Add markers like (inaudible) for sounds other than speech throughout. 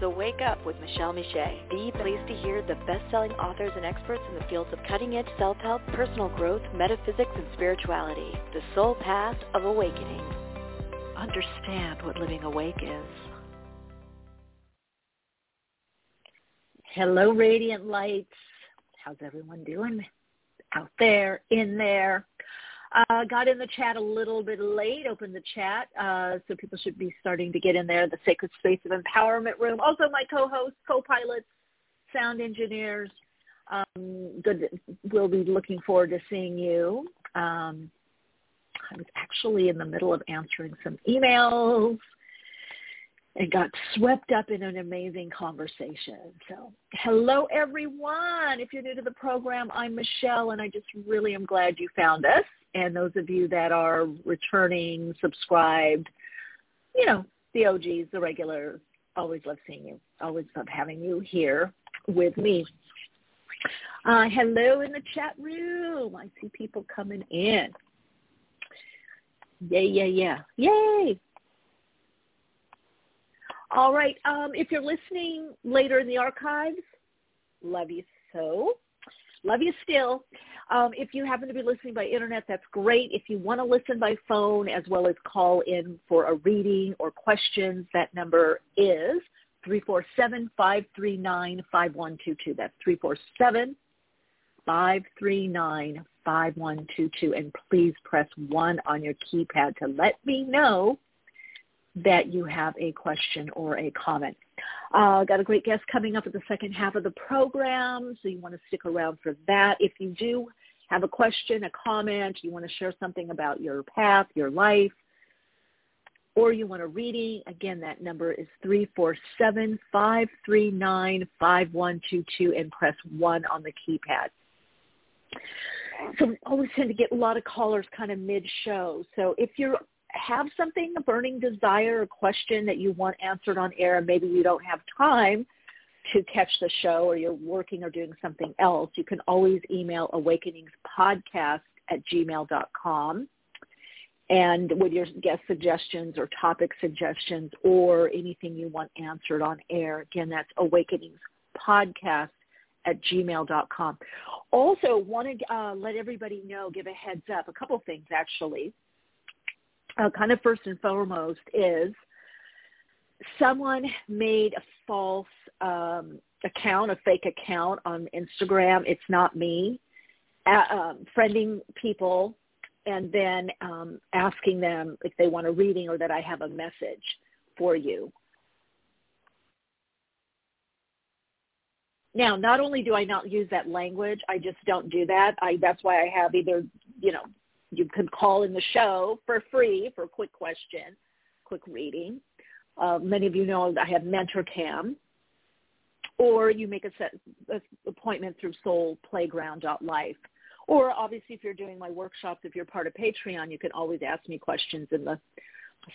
So Wake Up with Michele Meiche, the place to hear the best-selling authors and experts in the fields of cutting-edge self-help, personal growth, metaphysics, and spirituality. The soul path of awakening. Understand what living awake is. Hello, Radiant Lights. How's everyone doing out there, in there? Uh, got in the chat a little bit late, opened the chat, uh, so people should be starting to get in there. The Sacred Space of Empowerment Room. Also my co-hosts, co-pilots, sound engineers. Um, good. We'll be looking forward to seeing you. Um, I was actually in the middle of answering some emails and got swept up in an amazing conversation. So hello everyone. If you're new to the program, I'm Michele, and I just really am glad you found us. And those of you that are returning, subscribed, you know, the OGs, the regular, always love seeing you. Always love having you here with me. Uh, hello in the chat room. I see people coming in. Yay, yeah, yeah. Yay. All right. Um, if you're listening later in the archives, love you so. Love you still. Um, if you happen to be listening by internet, that's great. If you want to listen by phone as well as call in for a reading or questions, that number is 347-539-5122. That's 347-539-5122. And please press 1 on your keypad to let me know that you have a question or a comment. Uh, got a great guest coming up at the second half of the program, so you want to stick around for that. If you do have a question, a comment, you want to share something about your path, your life, or you want a reading, again, that number is 347-539-5122 and press 1 on the keypad. So we always tend to get a lot of callers kind of mid-show. So if you have something, a burning desire, a question that you want answered on air, and maybe you don't have time to catch the show or you're working or doing something else, you can always email awakeningspodcast at gmail.com and with your guest suggestions or topic suggestions or anything you want answered on air. Again, that's awakeningspodcast at gmail.com. Also, want to uh, let everybody know, give a heads up, a couple things actually. Uh, kind of first and foremost is someone made a false um, account, a fake account on Instagram. It's not me. Uh, um, friending people and then um, asking them if they want a reading or that I have a message for you. Now, not only do I not use that language, I just don't do that. I that's why I have either, you know, you can call in the show for free for a quick question, quick reading. Uh, many of you know I have MentorCam, or you make a set a appointment through soulplayground.life. Or obviously, if you're doing my workshops, if you're part of Patreon, you can always ask me questions in the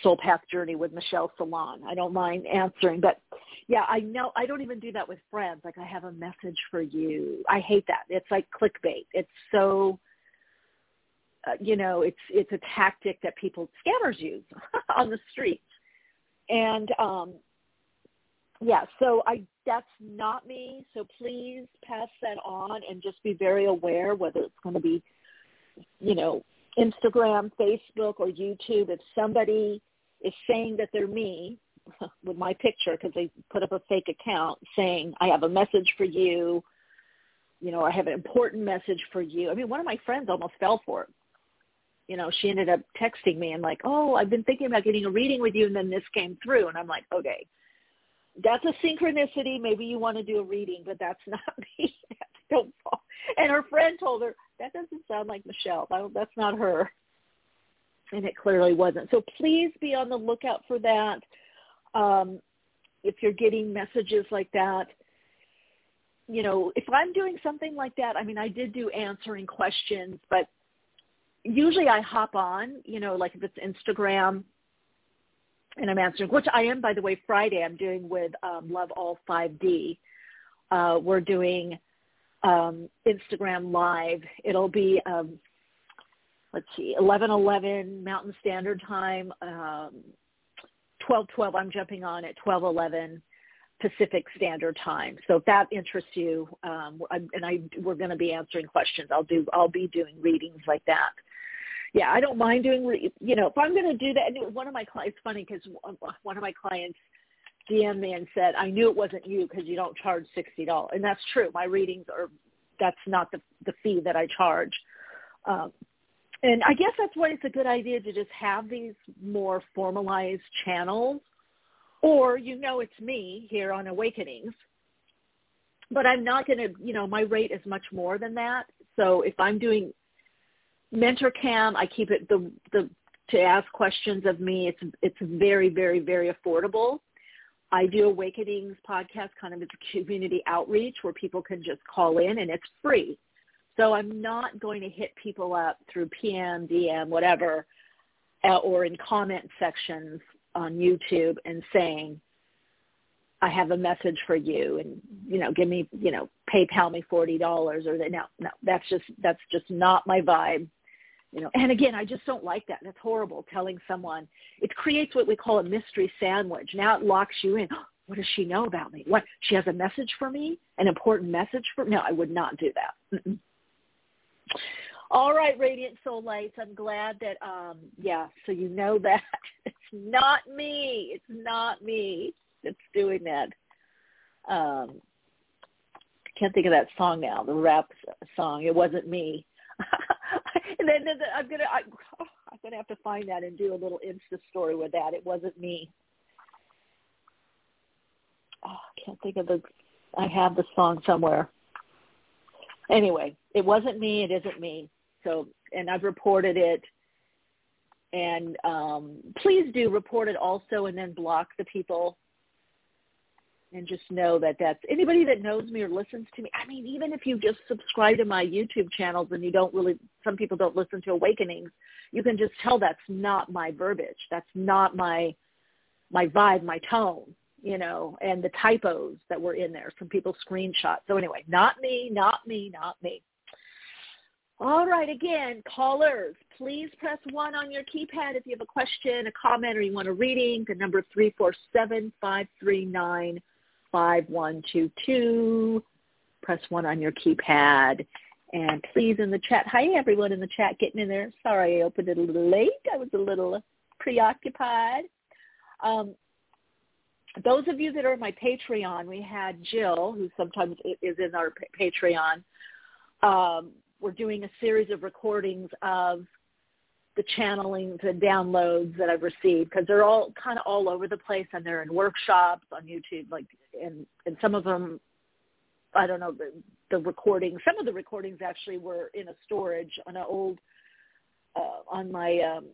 Soul Path Journey with Michele Salon. I don't mind answering, but yeah, I know I don't even do that with friends. Like I have a message for you. I hate that. It's like clickbait. It's so uh, you know, it's it's a tactic that people scammers use (laughs) on the streets. And um yeah, so I that's not me. So please pass that on and just be very aware whether it's going to be, you know, Instagram, Facebook, or YouTube. If somebody is saying that they're me (laughs) with my picture because they put up a fake account saying I have a message for you, you know, I have an important message for you. I mean, one of my friends almost fell for it. You know, she ended up texting me and like, oh, I've been thinking about getting a reading with you, and then this came through, and I'm like, okay, that's a synchronicity. Maybe you want to do a reading, but that's (laughs) not me. Don't fall. and her friend told her that doesn't sound like Michele. That's not her. And it clearly wasn't. So please be on the lookout for that. Um, if you're getting messages like that, you know, if I'm doing something like that, I mean, I did do answering questions, but usually I hop on, you know, like if it's Instagram and I'm answering, which I am, by the way, Friday I'm doing with um, Love All 5D. Uh, we're doing um, Instagram Live. It'll be, um, let's see, 11:11 Mountain Standard Time, um, 12:12. I'm jumping on at 12:11 Pacific Standard Time. So if that interests you, um, and I we're going to be answering questions. I'll do I'll be doing readings like that. Yeah, I don't mind doing. You know, if I'm going to do that, one of my clients, funny because one of my clients DM'd me and said, "I knew it wasn't you because you don't charge sixty dollars," and that's true. My readings are that's not the the fee that I charge. Um, and I guess that's why it's a good idea to just have these more formalized channels or you know it's me here on Awakenings. But I'm not going to, you know, my rate is much more than that. So if I'm doing MentorCam, I keep it the the to ask questions of me. It's it's very very very affordable. I do Awakenings podcast kind of a community outreach where people can just call in and it's free. So I'm not going to hit people up through PM, DM, whatever, uh, or in comment sections on YouTube and saying, I have a message for you and, you know, give me, you know, PayPal me $40 or they No, no, that's just, that's just not my vibe. You know, and again, I just don't like that. That's horrible telling someone. It creates what we call a mystery sandwich. Now it locks you in. (gasps) what does she know about me? What, she has a message for me? An important message for? No, I would not do that. All right, Radiant Soul Lights. I'm glad that, um, yeah, so you know (laughs) that. It's not me. It's not me that's doing that. Um, can't think of that song now, the rap song. It wasn't me. (laughs) and then, I'm gonna I, (laughs) I'm gonna have to find that and do a little Insta story with that. It wasn't me. Oh, I can't think of the. I have the song somewhere. Anyway, it wasn't me. It isn't me. So, and I've reported it. And um, please do report it also, and then block the people. And just know that that's anybody that knows me or listens to me. I mean, even if you just subscribe to my YouTube channels and you don't really, some people don't listen to Awakenings, you can just tell that's not my verbiage. That's not my my vibe, my tone, you know, and the typos that were in there. Some people screenshot. So anyway, not me, not me, not me. All right, again, callers, please press 1 on your keypad if you have a question, a comment, or you want a reading. The number 347-539-5122. Press 1 on your keypad. And please in the chat, hi everyone in the chat getting in there. Sorry I opened it a little late. I was a little preoccupied. Um, those of you that are my Patreon, we had Jill, who sometimes is in our Patreon. Um, we're doing a series of recordings of the channelings and downloads that I've received because they're all kind of all over the place and they're in workshops on YouTube, like and and some of them, I don't know the the recordings. Some of the recordings actually were in a storage on an old uh, on my um,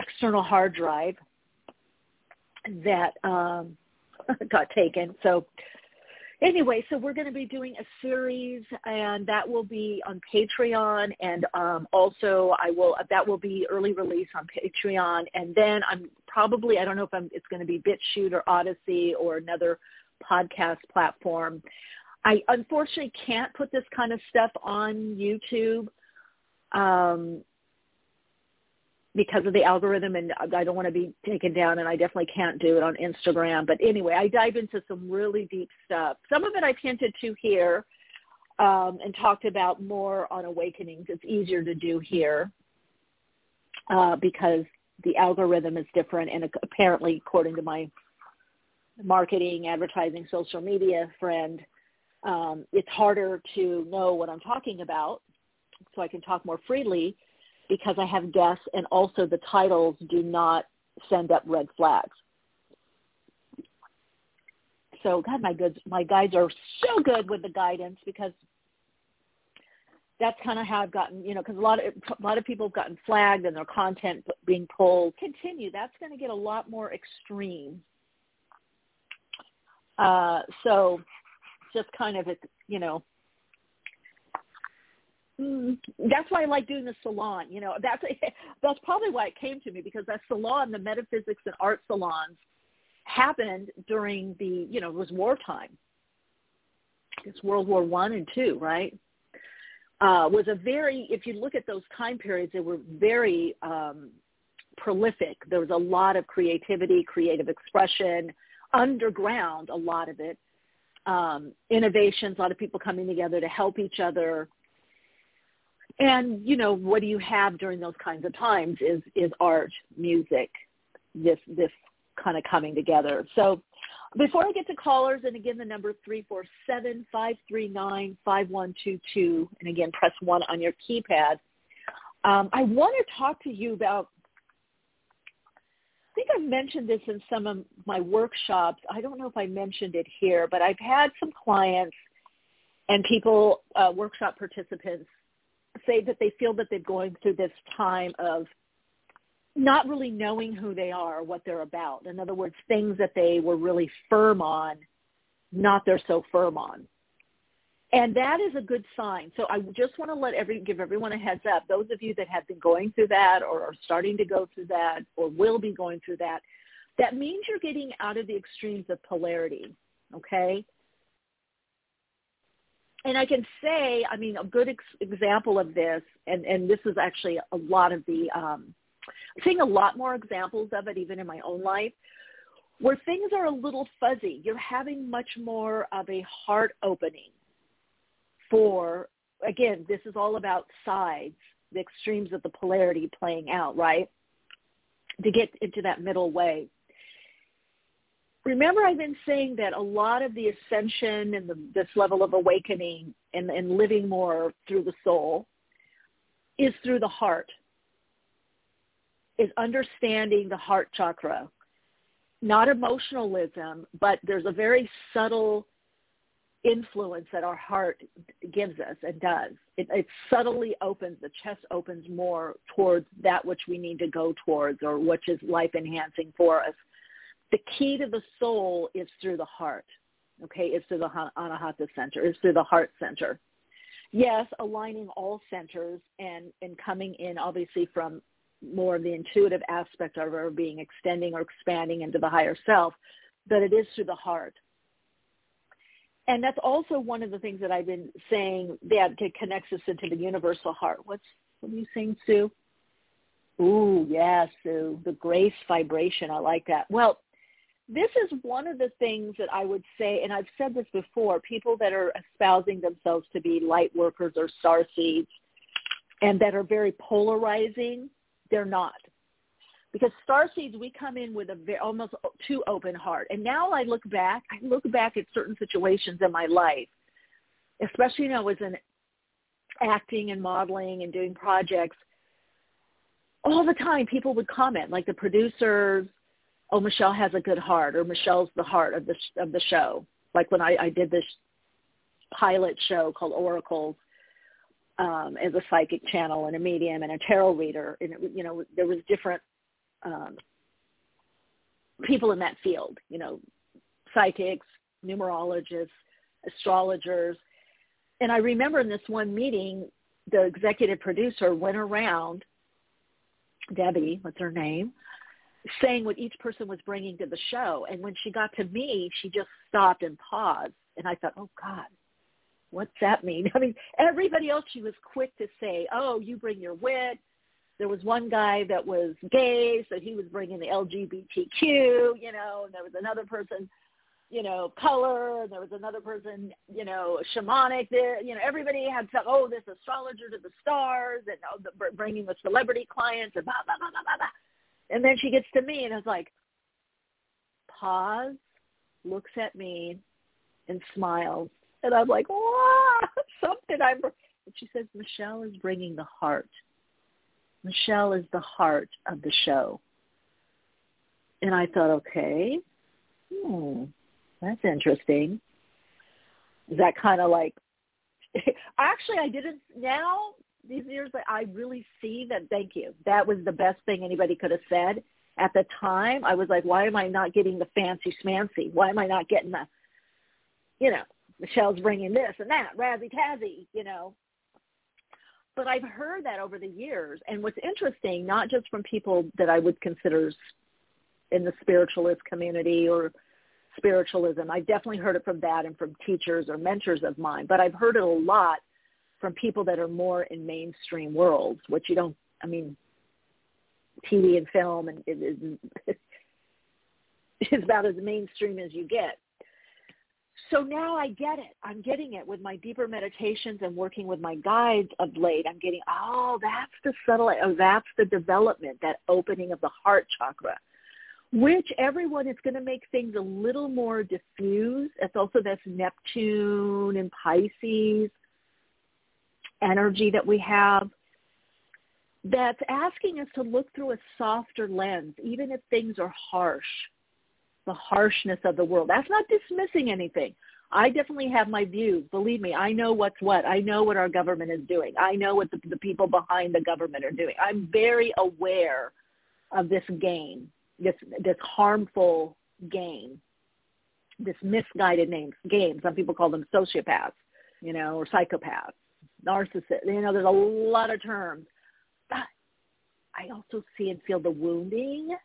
external hard drive that um, (laughs) got taken. So anyway, so we're going to be doing a series, and that will be on Patreon, and um, also I will that will be early release on Patreon, and then I'm probably I don't know if I'm it's going to be BitChute or Odysee or another podcast platform. I unfortunately can't put this kind of stuff on YouTube. Um, because of the algorithm and I don't want to be taken down and I definitely can't do it on Instagram. But anyway, I dive into some really deep stuff. Some of it I've hinted to here um, and talked about more on Awakenings. It's easier to do here uh, because the algorithm is different and apparently according to my marketing, advertising, social media friend, um, it's harder to know what I'm talking about so I can talk more freely because I have guests and also the titles do not send up red flags. So God, my good, my guides are so good with the guidance because that's kind of how I've gotten, you know, because a lot of a lot of people have gotten flagged and their content being pulled. Continue. That's going to get a lot more extreme. Uh, so, just kind of, you know, that's why I like doing the salon. You know, that's (laughs) that's probably why it came to me because that salon, the metaphysics and art salons, happened during the, you know, it was wartime. It's World War One and two, right? uh, was a very, if you look at those time periods, they were very um, prolific. There was a lot of creativity, creative expression, underground, a lot of it, um, innovations, a lot of people coming together to help each other. And, you know, what do you have during those kinds of times is, is art, music, this, this kind of coming together. So before I get to callers, and again, the number 347-539-5122, and again, press 1 on your keypad. Um, I want to talk to you about, I think I've mentioned this in some of my workshops. I don't know if I mentioned it here, but I've had some clients and people, uh, workshop participants, say that they feel that they're going through this time of not really knowing who they are, what they're about. In other words, things that they were really firm on, not they're so firm on. And that is a good sign. So I just want to let every give everyone a heads up. Those of you that have been going through that or are starting to go through that or will be going through that, that means you're getting out of the extremes of polarity. Okay? And I can say, I mean, a good ex- example of this, and, and this is actually a lot of the um, seeing a lot more examples of it even in my own life where things are a little fuzzy. You're having much more of a heart opening for, again, this is all about sides, the extremes of the polarity playing out, right? To get into that middle way. Remember, I've been saying that a lot of the ascension and the, this level of awakening and, and living more through the soul is through the heart is understanding the heart chakra. Not emotionalism, but there's a very subtle influence that our heart gives us and does. It, it subtly opens, the chest opens more towards that which we need to go towards or which is life enhancing for us. The key to the soul is through the heart. Okay, it's through the Anahata center, it's through the heart center. Yes, aligning all centers and, and coming in obviously from more of the intuitive aspect of our being extending or expanding into the higher self, but it is through the heart. And that's also one of the things that I've been saying that connects us into the universal heart. What's what are you saying, Sue? Ooh, yeah, Sue, the grace vibration. I like that. Well, this is one of the things that I would say, and I've said this before, people that are espousing themselves to be light workers or star seeds and that are very polarizing, they're not. Because star seeds, we come in with a very, almost too open heart. And now I look back, I look back at certain situations in my life, especially when I was in acting and modeling and doing projects. All the time people would comment, like the producers, oh, Michele has a good heart, or Michele's the heart of the, of the show. Like when I, I did this pilot show called Oracles, um, as a psychic channel and a medium and a tarot reader. And it, you know, there was different um, people in that field. You know, psychics, numerologists, astrologers. And I remember in this one meeting, the executive producer went around, Debbie, what's her name, saying what each person was bringing to the show. And when she got to me, she just stopped and paused. And I thought, oh God, what's that mean? (laughs) I mean, everybody else, she was quick to say, oh, you bring your wit. There was one guy that was gay, so he was bringing the LGBTQ, you know, and there was another person, you know, color, and there was another person, you know, shamanic. There, you know, everybody had some, oh, this astrologer to the stars, and oh, the, bringing the celebrity clients, and blah, blah, blah, blah, blah, blah. And then she gets to me, and it's like, pause, looks at me, and smiles and I'm like, wow, (laughs) something I'm. And she says, Michele is bringing the heart. Michele is the heart of the show. And I thought, okay, hmm, that's interesting. Is that kind of like (laughs) actually I didn't now these years I really see that thank you. That was the best thing anybody could have said. At the time I was like, why am I not getting the fancy smancy? Why am I not getting the you know, Michele's bringing this and that, razzy tazzy, you know. But I've heard that over the years. And what's interesting, not just from people that I would consider in the spiritualist community or spiritualism. I've definitely heard it from that and from teachers or mentors of mine, but I've heard it a lot from people that are more in mainstream worlds, which you don't, I mean, TV and film and it is, is about as mainstream as you get. So now I get it. I'm getting it with my deeper meditations and working with my guides of late. I'm getting, oh, that's the subtle, oh, that's the development, that opening of the heart chakra which everyone is going to make things a little more diffuse. It's also this Neptune and Pisces energy that we have that's asking us to look through a softer lens, even if things are harsh, the harshness of the world. That's not dismissing anything. I definitely have my views. Believe me, I know what's what. I know what our government is doing. I know what the, the people behind the government are doing. I'm very aware of this game this this harmful game, this misguided name, game. Some people call them sociopaths, you know, or psychopaths, narcissists. You know, there's a lot of terms. But I also see and feel the wounding.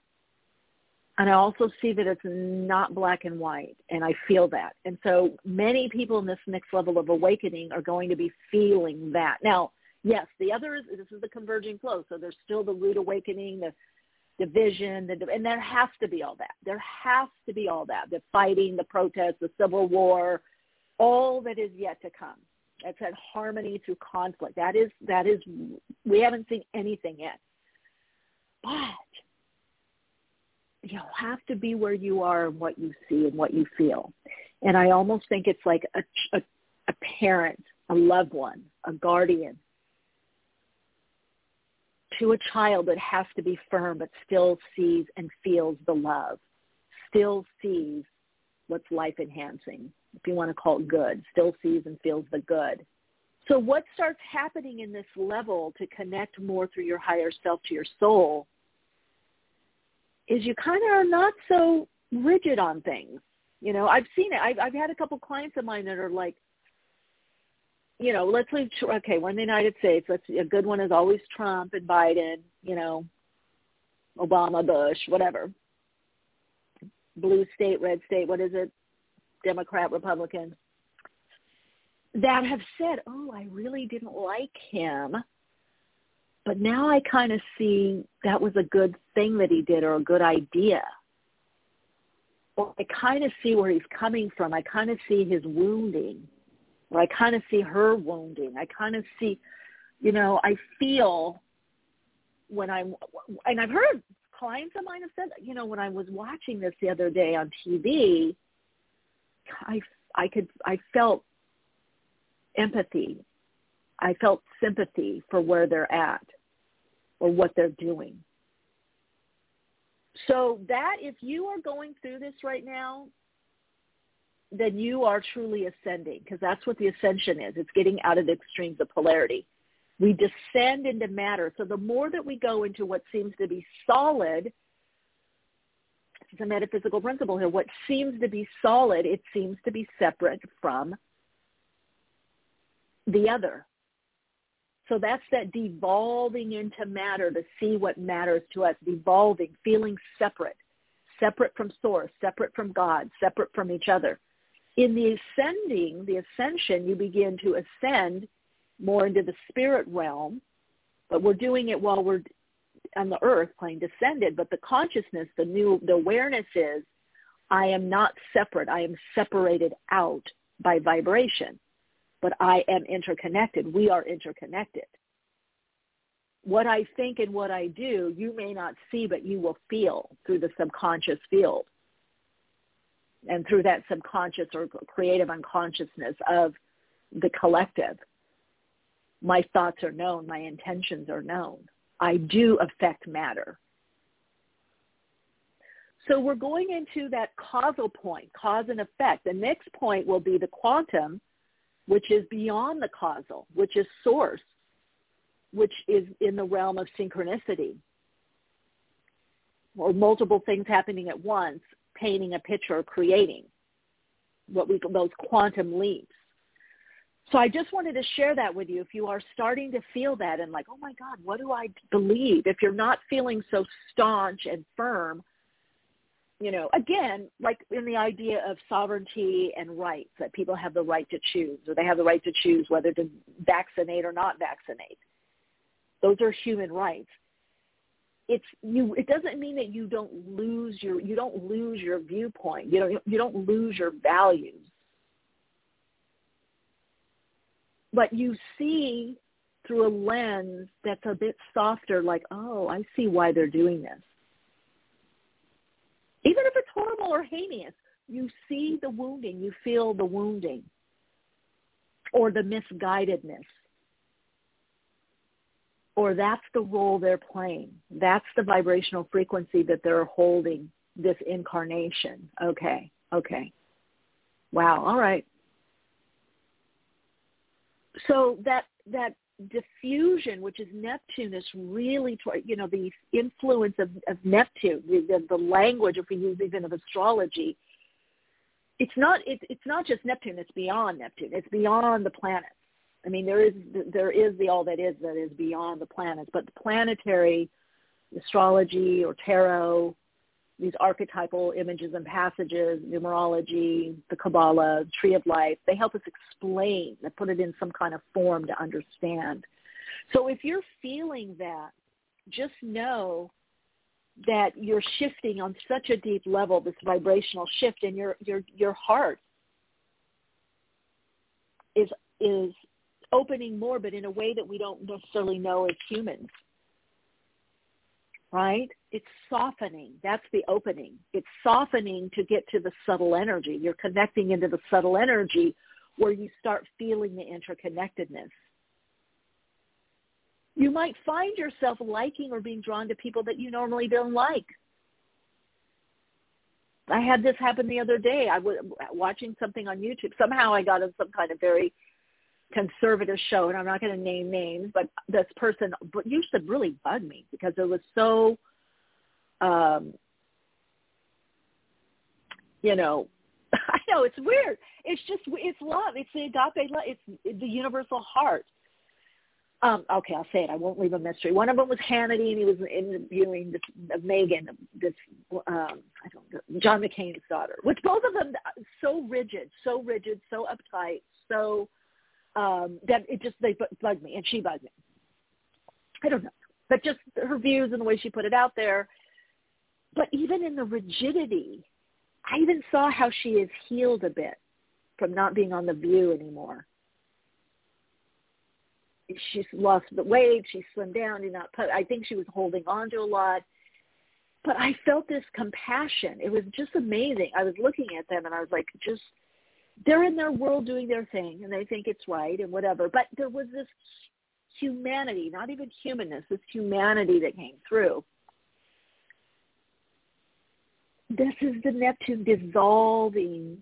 And I also see that it's not black and white, and I feel that. And so many people in this next level of awakening are going to be feeling that. Now, yes, the other is this is the converging flow. So there's still the root awakening, the division, the, and there has to be all that. There has to be all that, the fighting, the protests, the civil war, all that is yet to come. It's that harmony through conflict. That is, that is, we haven't seen anything yet. But you have to be where you are and what you see and what you feel. And I almost think it's like a, a, a parent, a loved one, a guardian to a child that has to be firm but still sees and feels the love, still sees what's life enhancing, if you want to call it good, still sees and feels the good. So what starts happening in this level to connect more through your higher self to your soul is you kind of are not so rigid on things. You know, I've seen it. I've, I've had a couple clients of mine that are like, you know, let's leave. Okay, we're in the United States. Let's a good one is always Trump and Biden. You know, Obama, Bush, whatever. Blue state, red state. What is it? Democrat, Republican. That have said, oh, I really didn't like him, but now I kind of see that was a good thing that he did or a good idea. Or I kind of see where he's coming from. I kind of see his wounding or I kind of see her wounding. I kind of see, you know, I feel when I'm, and I've heard clients of mine have said, you know, when I was watching this the other day on TV, I, I could, I felt empathy. I felt sympathy for where they're at or what they're doing. So that if you are going through this right now, then you are truly ascending because that's what the ascension is. It's getting out of the extremes of polarity. We descend into matter. So the more that we go into what seems to be solid, it's a metaphysical principle here. What seems to be solid, it seems to be separate from the other. So that's that devolving into matter to see what matters to us, devolving, feeling separate, separate from source, separate from God, separate from each other in the ascending, the ascension, you begin to ascend more into the spirit realm, but we're doing it while we're on the earth plane descended, but the consciousness, the new, the awareness is, I am not separate. I am separated out by vibration, but I am interconnected. We are interconnected. What I think and what I do, you may not see, but you will feel through the subconscious field and through that subconscious or creative unconsciousness of the collective, my thoughts are known, my intentions are known. I do affect matter. So we're going into that causal point, cause and effect. The next point will be the quantum which is beyond the causal, which is source, which is in the realm of synchronicity or multiple things happening at once, painting a picture or creating what we call those quantum leaps. So I just wanted to share that with you. If you are starting to feel that and like, oh my God, what do I believe? If you're not feeling so staunch and firm, you know, again, like in the idea of sovereignty and rights, that people have the right to choose, or they have the right to choose whether to vaccinate or not vaccinate. Those are human rights. It's you. It doesn't mean that you don't lose your you don't lose your viewpoint. You don't you don't lose your values but you see through a lens that's a bit softer, like, oh, I see why they're doing this. Even if it's horrible or heinous, you see the wounding, you feel the wounding or the misguidedness. Or that's the role they're playing. That's the vibrational frequency that they're holding this incarnation. Okay, okay. Wow, all right so that that diffusion, which is Neptune, is really, you know, the influence of, of Neptune, the, the language, if we use even of astrology. It's not. It, it's not just Neptune. It's beyond Neptune. It's beyond the planets. I mean, there is there is the all that is that is beyond the planets, but the planetary astrology or tarot these archetypal images and passages, numerology, the Kabbalah, Tree of Life, they help us explain, they put it in some kind of form to understand. So if you're feeling that, just know that you're shifting on such a deep level, this vibrational shift in your your your heart is is opening more, but in a way that we don't necessarily know as humans right? It's softening. That's the opening. It's softening to get to the subtle energy. You're connecting into the subtle energy where you start feeling the interconnectedness. You might find yourself liking or being drawn to people that you normally don't like. I had this happen the other day. I was watching something on YouTube. Somehow I got on some kind of very conservative show, and I'm not going to name names, but this person used to really bug me because it was so, um, you know, (laughs) I know it's weird. It's just it's love. It's the agape love. It's the universal heart. Um, okay, I'll say it. I won't leave a mystery. One of them was Hannity, and he was interviewing this uh, Meghan, this um, I don't know, John McCain's daughter. Which both of them so rigid, so rigid, so uptight, so um, that it just they bugged me, and she bugged me. I don't know, but just her views and the way she put it out there. But even in the rigidity, I even saw how she is healed a bit from not being on the View anymore. She's lost the weight. She slimmed down. Did not put. I think she was holding on to a lot. But I felt this compassion. It was just amazing. I was looking at them and I was like, just they're in their world doing their thing and they think it's right and whatever. But there was this humanity, not even humanness, this humanity that came through. This is the Neptune dissolving,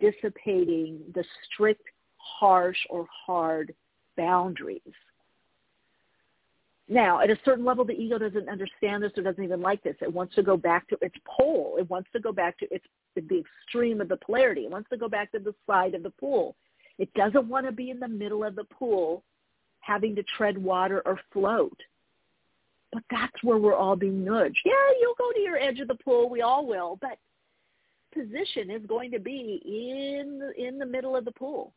dissipating the strict, harsh, or hard boundaries. Now, at a certain level, the ego doesn't understand this or doesn't even like this. It wants to go back to its pole. It wants to go back to its the extreme of the polarity. It wants to go back to the side of the pool. It doesn't want to be in the middle of the pool having to tread water or float. But that's where we're all being nudged. Yeah, you'll go to your edge of the pool. We all will. But position is going to be in in the middle of the pool.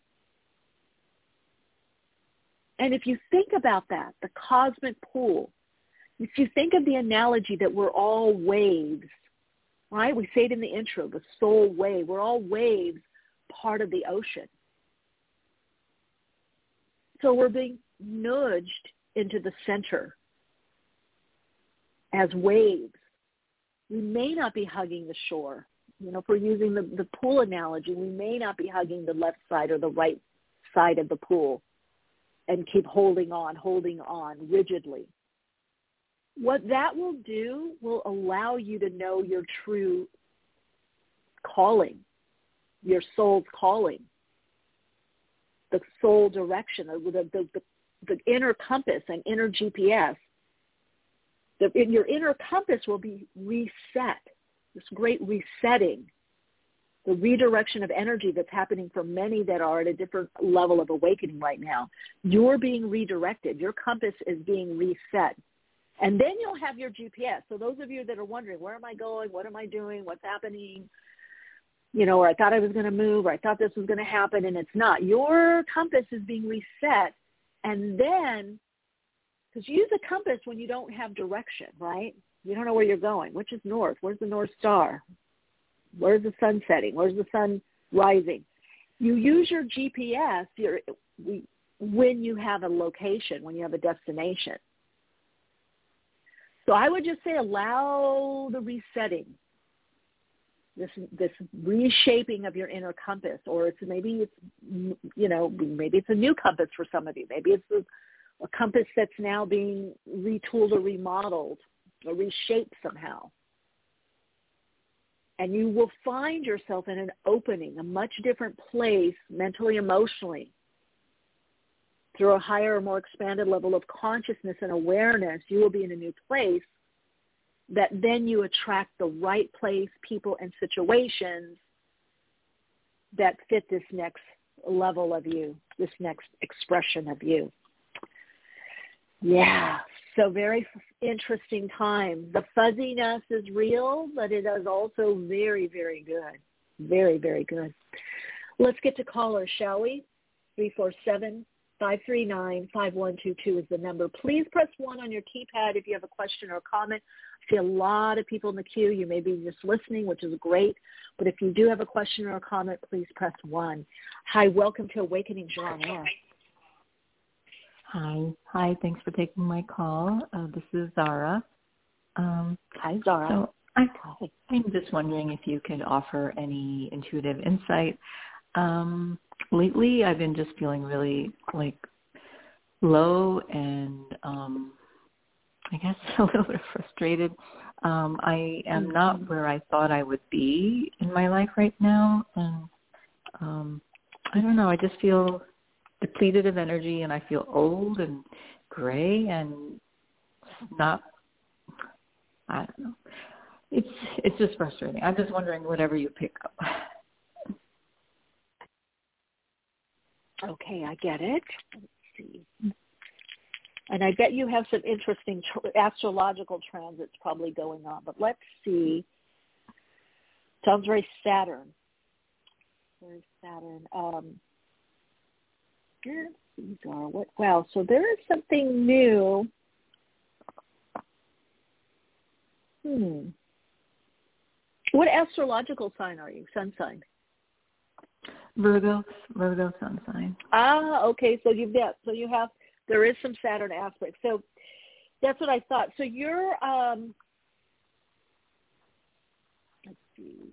And if you think about that, the cosmic pool, if you think of the analogy that we're all waves right? We say it in the intro, the soul wave. We're all waves, part of the ocean. So we're being nudged into the center as waves. We may not be hugging the shore. You know, if we're using the, the pool analogy, we may not be hugging the left side or the right side of the pool and keep holding on, holding on rigidly. What that will do will allow you to know your true calling, your soul's calling. the soul direction, the, the, the, the inner compass and inner GPS. The, your inner compass will be reset, this great resetting, the redirection of energy that's happening for many that are at a different level of awakening right now. You're being redirected. Your compass is being reset. And then you'll have your GPS. So those of you that are wondering, where am I going? What am I doing? What's happening? You know, or I thought I was going to move, or I thought this was going to happen, and it's not. Your compass is being reset. And then, because you use a compass when you don't have direction, right? You don't know where you're going. Which is north? Where's the North Star? Where's the sun setting? Where's the sun rising? You use your GPS your, when you have a location, when you have a destination. So I would just say allow the resetting, this this reshaping of your inner compass, or it's maybe it's you know maybe it's a new compass for some of you. Maybe it's a, a compass that's now being retooled or remodeled or reshaped somehow. And you will find yourself in an opening, a much different place mentally, emotionally, through a higher, more expanded level of consciousness and awareness, you will be in a new place that then you attract the right place, people, and situations that fit this next level of you, this next expression of you. Yeah, so very interesting time. The fuzziness is real, but it is also very, very good. Very, very good. Let's get to callers, shall we? 347 539-5122 is the number. Please press 1 on your keypad if you have a question or a comment. I see a lot of people in the queue. You may be just listening, which is great. But if you do have a question or a comment, please press 1. Hi, welcome to Awakening on Air. Hi. Hi, thanks for taking my call. Uh, this is Zara. Um, Hi, Zara. So I, I'm just wondering if you could offer any intuitive insight. Um, lately I've been just feeling really like low and um I guess (laughs) a little bit frustrated. Um I am mm-hmm. not where I thought I would be in my life right now and um I don't know, I just feel depleted of energy and I feel old and gray and not I don't know. It's it's just frustrating. I'm just wondering whatever you pick up. Okay, I get it. Let's see. And I bet you have some interesting tr- astrological transits probably going on. But let's see. Sounds very Saturn. Very Saturn. Um, these are what? Wow. So there is something new. Hmm. What astrological sign are you? Sun sign. Virgo, Virgo sun sign. Ah, okay. So you've got so you have there is some Saturn aspect. So that's what I thought. So you're um let's see.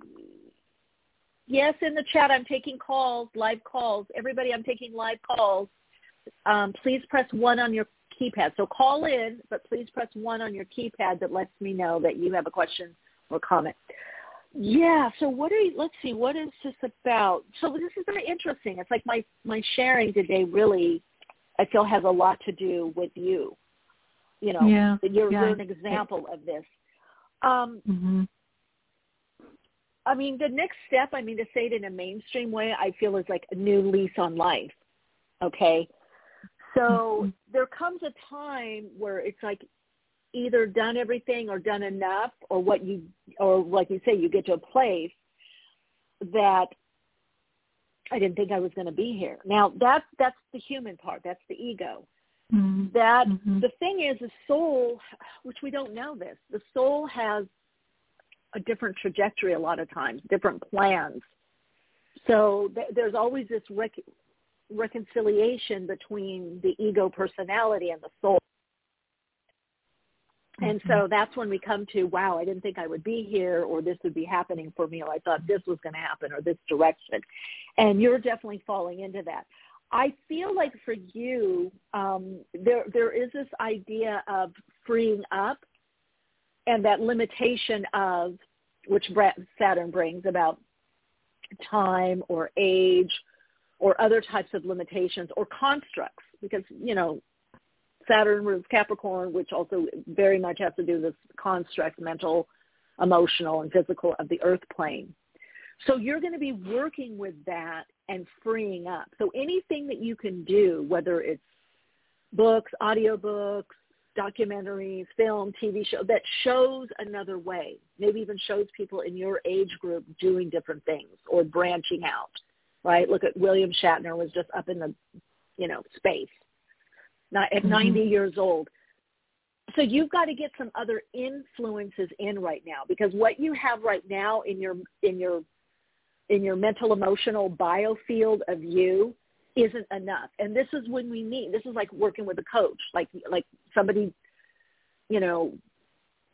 Yes, in the chat I'm taking calls, live calls. Everybody I'm taking live calls. Um, please press one on your keypad. So call in, but please press one on your keypad that lets me know that you have a question or comment. Yeah. So what are you? Let's see. What is this about? So this is very interesting. It's like my my sharing today really, I feel has a lot to do with you. You know, yeah, you're, yeah. you're an example of this. Um, mm-hmm. I mean, the next step. I mean, to say it in a mainstream way, I feel is like a new lease on life. Okay. So mm-hmm. there comes a time where it's like either done everything or done enough or what you or like you say you get to a place that I didn't think I was going to be here. Now that's that's the human part. That's the ego. Mm-hmm. That mm-hmm. the thing is, the soul, which we don't know this, the soul has a different trajectory a lot of times, different plans. So th- there's always this rec- reconciliation between the ego personality and the soul. And so mm-hmm. that's when we come to, wow, I didn't think I would be here or this would be happening for me or I thought this was going to happen or this direction. And you're definitely falling into that. I feel like for you, um, there there is this idea of freeing up and that limitation of which Saturn brings about time or age or other types of limitations or constructs because, you know, Saturn rules Capricorn, which also very much has to do with this construct, mental, emotional, and physical of the earth plane. So you're going to be working with that and freeing up. So anything that you can do, whether it's books, audiobooks, documentaries, film, TV show that shows another way. Maybe even shows people in your age group doing different things or branching out. Right? Look at William Shatner was just up in the, you know, space. Not at mm-hmm. 90 years old. So you've got to get some other influences in right now because what you have right now in your in your in your mental emotional biofield of you isn't enough. And this is when we meet. This is like working with a coach, like like somebody, you know,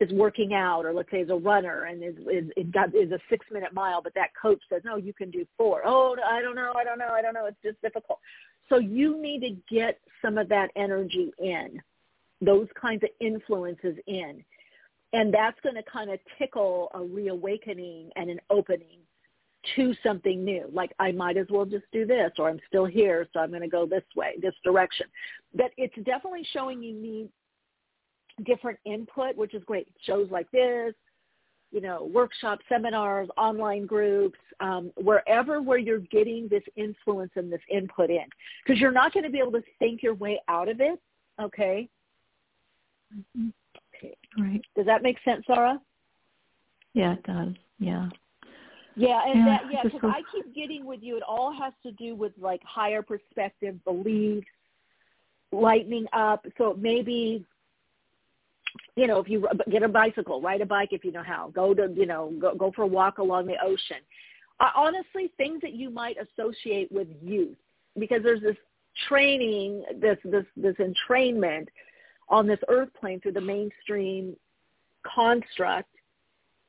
is working out, or let's say is a runner and is is it got is a six minute mile, but that coach says, no, you can do four. Oh, I don't know, I don't know, I don't know. It's just difficult. So you need to get some of that energy in, those kinds of influences in, and that's going to kind of tickle a reawakening and an opening to something new. Like I might as well just do this, or I'm still here, so I'm going to go this way, this direction. But it's definitely showing you need different input, which is great. Shows like this, you know, workshops, seminars, online groups, um, wherever where you're getting this influence and this input in, because you're not going to be able to think your way out of it. Okay. Mm-hmm. Okay. Right. Does that make sense, Sarah? Yeah, it does. Yeah. Yeah, and yeah, that yeah, because I keep getting with you. It all has to do with like higher perspective, beliefs, lightening up. So maybe, you know, if you get a bicycle, ride a bike if you know how. Go to you know go go for a walk along the ocean. Uh, honestly, things that you might associate with youth, because there's this training, this this this entrainment on this earth plane through the mainstream construct,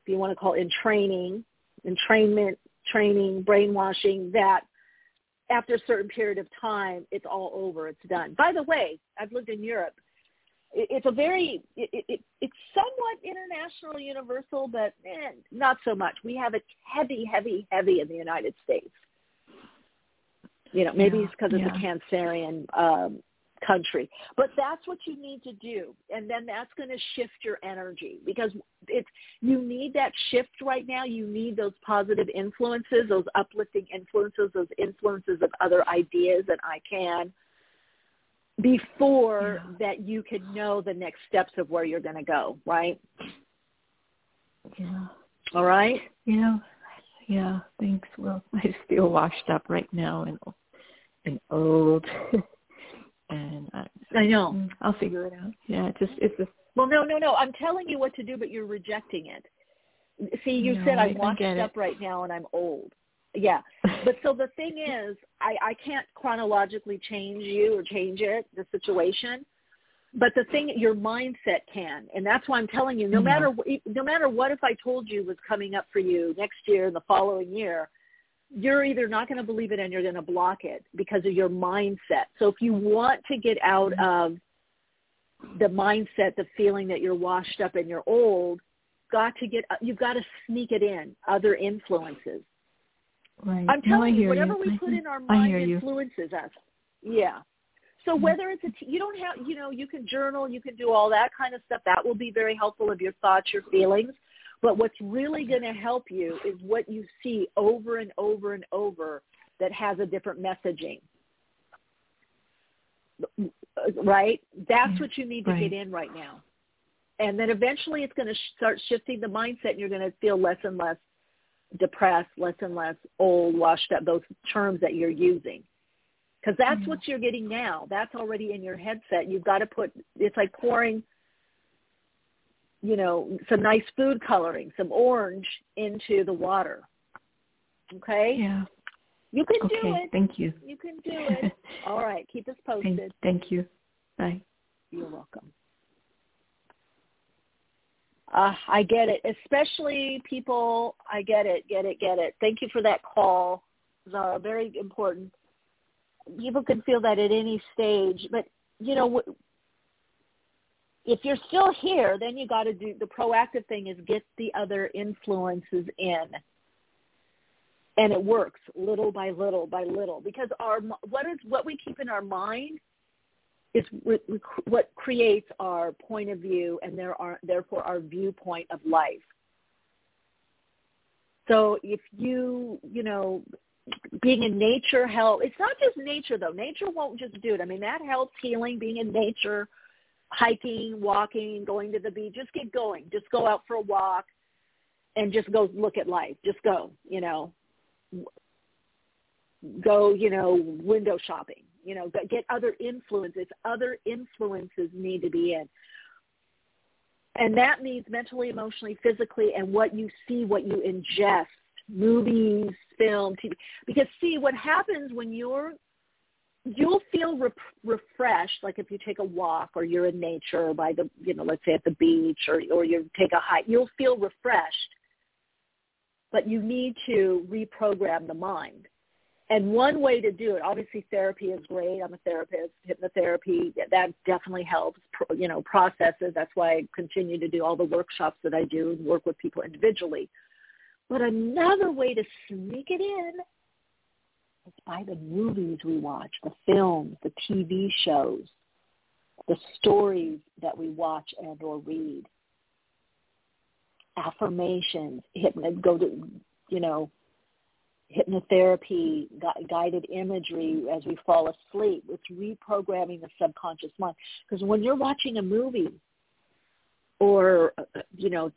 if you want to call it entraining entrainment, training, brainwashing that after a certain period of time, it's all over. It's done. By the way, I've lived in Europe. It's a very, it, it, it's somewhat international, universal, but eh, not so much. We have it heavy, heavy, heavy in the United States. You know, maybe yeah, it's because yeah. a Cancerian um, country. But that's what you need to do. And then that's going to shift your energy because it's, you need that shift right now. You need those positive influences, those uplifting influences, those influences of other ideas and I can before yeah. that you can know the next steps of where you're going to go, right? Yeah. All right? Yeah. Yeah, thanks. Will. (laughs) I just feel washed up right now and and old. (laughs) and I, I know mm, I'll figure it out. Yeah, it's just it's just. Well, no, no, no. I'm telling you what to do, but you're rejecting it. See, you no, said I'm washed up right now and I'm old. Yeah, but so the thing (laughs) is, I I can't chronologically change you or change it the situation. But the thing, your mindset can, and that's why I'm telling you. No mm-hmm. matter no matter what, if I told you was coming up for you next year and the following year, you're either not going to believe it and you're going to block it because of your mindset. So if you want to get out of the mindset, the feeling that you're washed up and you're old, got to get you've got to sneak it in other influences. Right. I'm telling no, you, whatever you. we put in our mind influences us. Yeah. So whether it's a t- you don't have you know you can journal, you can do all that kind of stuff. That will be very helpful of your thoughts, your feelings. But what's really going to help you is what you see over and over and over that has a different messaging. Right? That's what you need to right. get in right now. And then eventually it's going to start shifting the mindset and you're going to feel less and less depressed, less and less old, washed up, those terms that you're using. Because that's mm-hmm. what you're getting now. That's already in your headset. You've got to put, it's like pouring you know, some nice food coloring, some orange into the water. Okay? Yeah. You can okay, do it. Thank you. You can do (laughs) it. All right. Keep us posted. Thank, thank you. Bye. You're welcome. Uh, I get it. Especially people, I get it, get it, get it. Thank you for that call, Zara. Very important. People can feel that at any stage. But, you know, if you're still here, then you got to do the proactive thing is get the other influences in. and it works little by little by little because our what is what we keep in our mind is what creates our point of view and there are therefore our viewpoint of life. So if you you know being in nature help it's not just nature though. Nature won't just do it. I mean that helps healing being in nature hiking walking going to the beach just get going just go out for a walk and just go look at life just go you know go, you know, window shopping, you know, get other influences. Other influences need to be in. And that means mentally, emotionally, physically, and what you see, what you ingest, movies, film, TV. Because see, what happens when you're you'll feel re- refreshed like if you take a walk or you're in nature or by the you know let's say at the beach or or you take a hike you'll feel refreshed but you need to reprogram the mind. And one way to do it, obviously therapy is great. I'm a therapist. Hypnotherapy, that definitely helps, you know, processes. That's why I continue to do all the workshops that I do and work with people individually. But another way to sneak it in is by the movies we watch, the films, the TV shows, the stories that we watch and or read affirmations, hypno, go to, you know, hypnotherapy, guided imagery as we fall asleep. It's reprogramming the subconscious mind. Because when you're watching a movie or, uh, you know,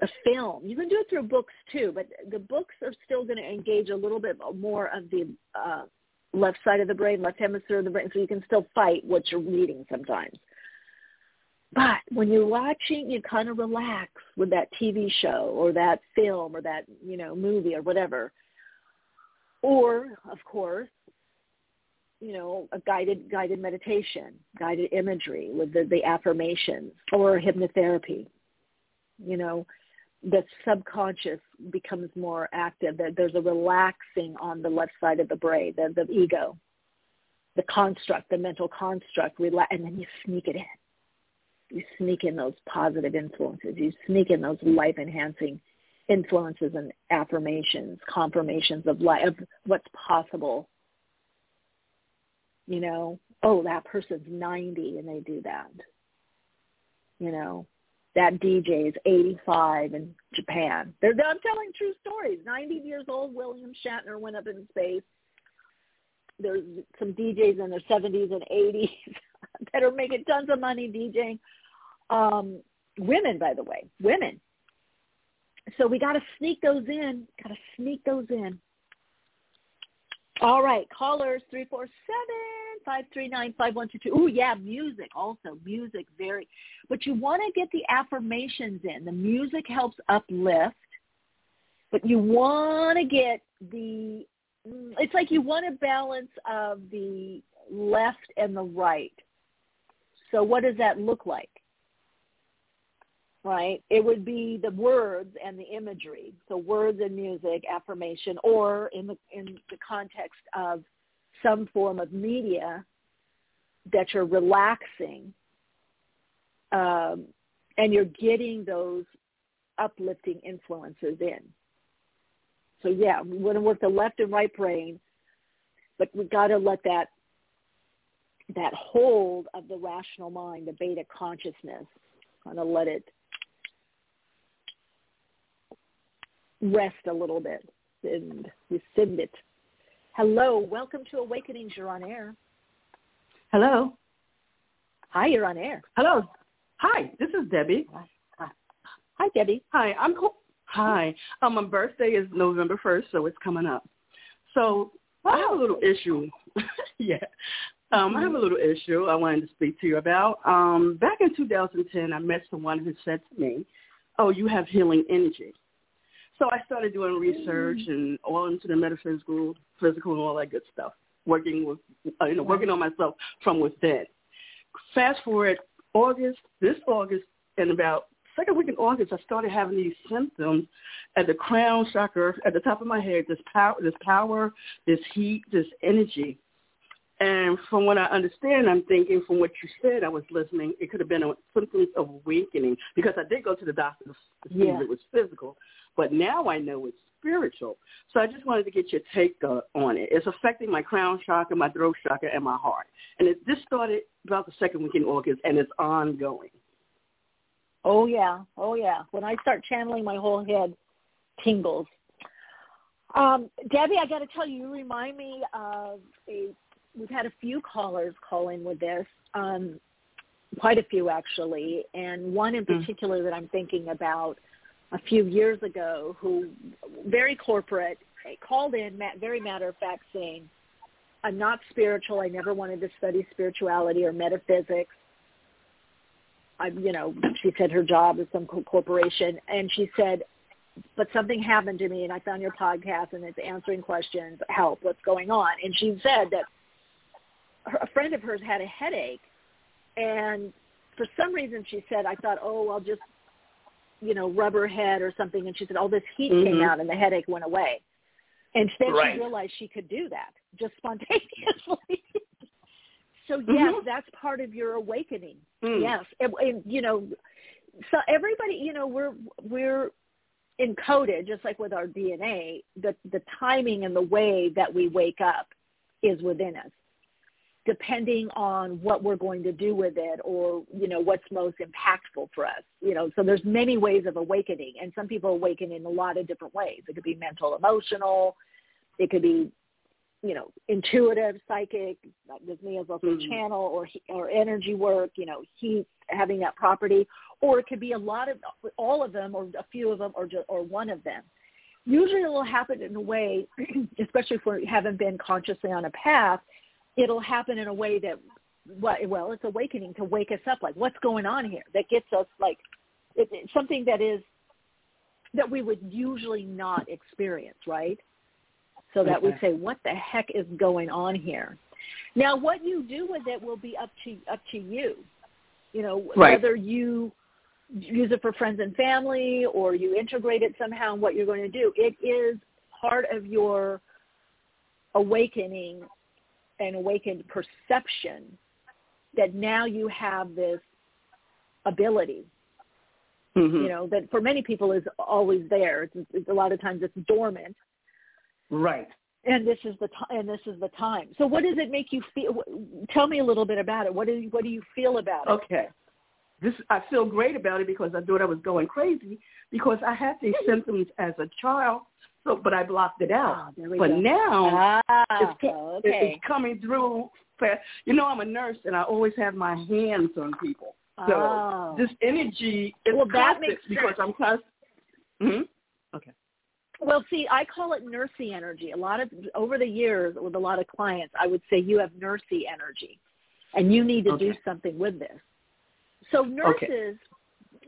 a film, you can do it through books too, but the books are still going to engage a little bit more of the uh, left side of the brain, left hemisphere of the brain, so you can still fight what you're reading sometimes. But when you're watching, you kind of relax with that TV show or that film or that, you know, movie or whatever. Or, of course, you know, a guided guided meditation, guided imagery with the, the affirmations or hypnotherapy. You know, the subconscious becomes more active. There's a relaxing on the left side of the brain, the, the ego, the construct, the mental construct, and then you sneak it in you sneak in those positive influences. You sneak in those life enhancing influences and affirmations, confirmations of life, of what's possible. You know, oh, that person's 90 and they do that. You know, that DJ is 85 in Japan. They're, I'm telling true stories. 90 years old, William Shatner went up in space. There's some DJs in their 70s and 80s (laughs) that are making tons of money DJing um, women, by the way, women. So we got to sneak those in. Got to sneak those in. All right, callers three four seven five three nine five one two two. Oh yeah, music also music very, but you want to get the affirmations in. The music helps uplift, but you want to get the. Mm, it's like you want a balance of the left and the right. So what does that look like? Right? It would be the words and the imagery. So words and music, affirmation, or in the in the context of some form of media that you're relaxing, um, and you're getting those uplifting influences in. So yeah, we want to work the left and right brain, but we've got to let that that hold of the rational mind, the beta consciousness, kind of let it rest a little bit and you rescind it. Hello, welcome to Awakenings. You're on air. Hello. Hi, you're on air. Hello. Hi, this is Debbie. Hi, Hi Debbie. Hi, I'm cool. Hi. Um, my birthday is November 1st, so it's coming up. So I have a little issue. (laughs) yeah. Um, I have a little issue I wanted to speak to you about. Um, back in 2010, I met someone who said to me, oh, you have healing energy. So I started doing research and all into the metaphysical, physical, and all that good stuff. Working with, uh, you know, working on myself from within. Fast forward August, this August, and about second week in August, I started having these symptoms at the crown chakra, at the top of my head. This power, this power, this heat, this energy, And from what I understand, I'm thinking from what you said, I was listening, it could have been a symptoms of awakening because I did go to the doctor to see Yeah. if it was physical, but now I know it's spiritual. So I just wanted to get your take uh, on it. It's affecting my crown chakra, my throat chakra, and my heart. And it, this started about the second week in August, and it's ongoing. Oh yeah, oh yeah. When I start channeling, my whole head tingles. Um, Debbie, I got to tell you, you remind me of a. We've had a few callers call in with this, um, quite a few actually, and one in Mm. particular that I'm thinking about a few years ago, who very corporate called in, very matter of fact, saying, "I'm not spiritual. I never wanted to study spirituality or metaphysics." I, you know, she said her job is some corporation, and she said, but something happened to me, and I found your podcast, and it's answering questions. Help! What's going on? And she said that her, a friend of hers had a headache, and for some reason she said, I thought, oh, I'll just, you know, rub her head or something, and she said, all this heat came Mhm. out, and the headache went away. And then Right. she realized she could do that just spontaneously. (laughs) so yes, Mhm. that's part of your awakening. Mm. Yes, and, and you know, so everybody, you know, we're we're encoded just like with our DNA. The the timing and the way that we wake up is within us, depending on what we're going to do with it, or you know what's most impactful for us. You know, so there's many ways of awakening, and some people awaken in a lot of different ways. It could be mental, emotional. It could be you know, intuitive, psychic, like with me as also Mhm. channel or or energy work, you know, heat having that property, or it could be a lot of all of them, or a few of them, or just, or one of them. Usually, it will happen in a way, (clears throat) especially if we haven't been consciously on a path. It'll happen in a way that. Well, it's awakening to wake us up. Like, what's going on here? That gets us like it, it's something that is that we would usually not experience, right? so that we say, what the heck is going on here? Now, what you do with it will be up to up to you. You know, Right. whether you use it for friends and family or you integrate it somehow in what you're going to do. It is part of your awakening and awakened perception that now you have this ability. Mhm. you know that for many people is always there. It's, it's a lot of times it's dormant. Right. and this is the time and this is the time. So what does it make you feel tell me a little bit about it. What do you what do you feel about it? Okay. This I feel great about it because I thought I was going crazy because I had these symptoms as a child, so but I blocked it out. There we but go. now ah, it's, co- it- okay it's coming through fast. You know, I'm a nurse and I always have my hands on people. So Oh. this energy is Well, that constant makes because sense. I'm constant. hmm Okay. Well, see, I call it nursey energy. A lot of over the years with a lot of clients, I would say you have nursey energy, and you need to do something with this. So nurses,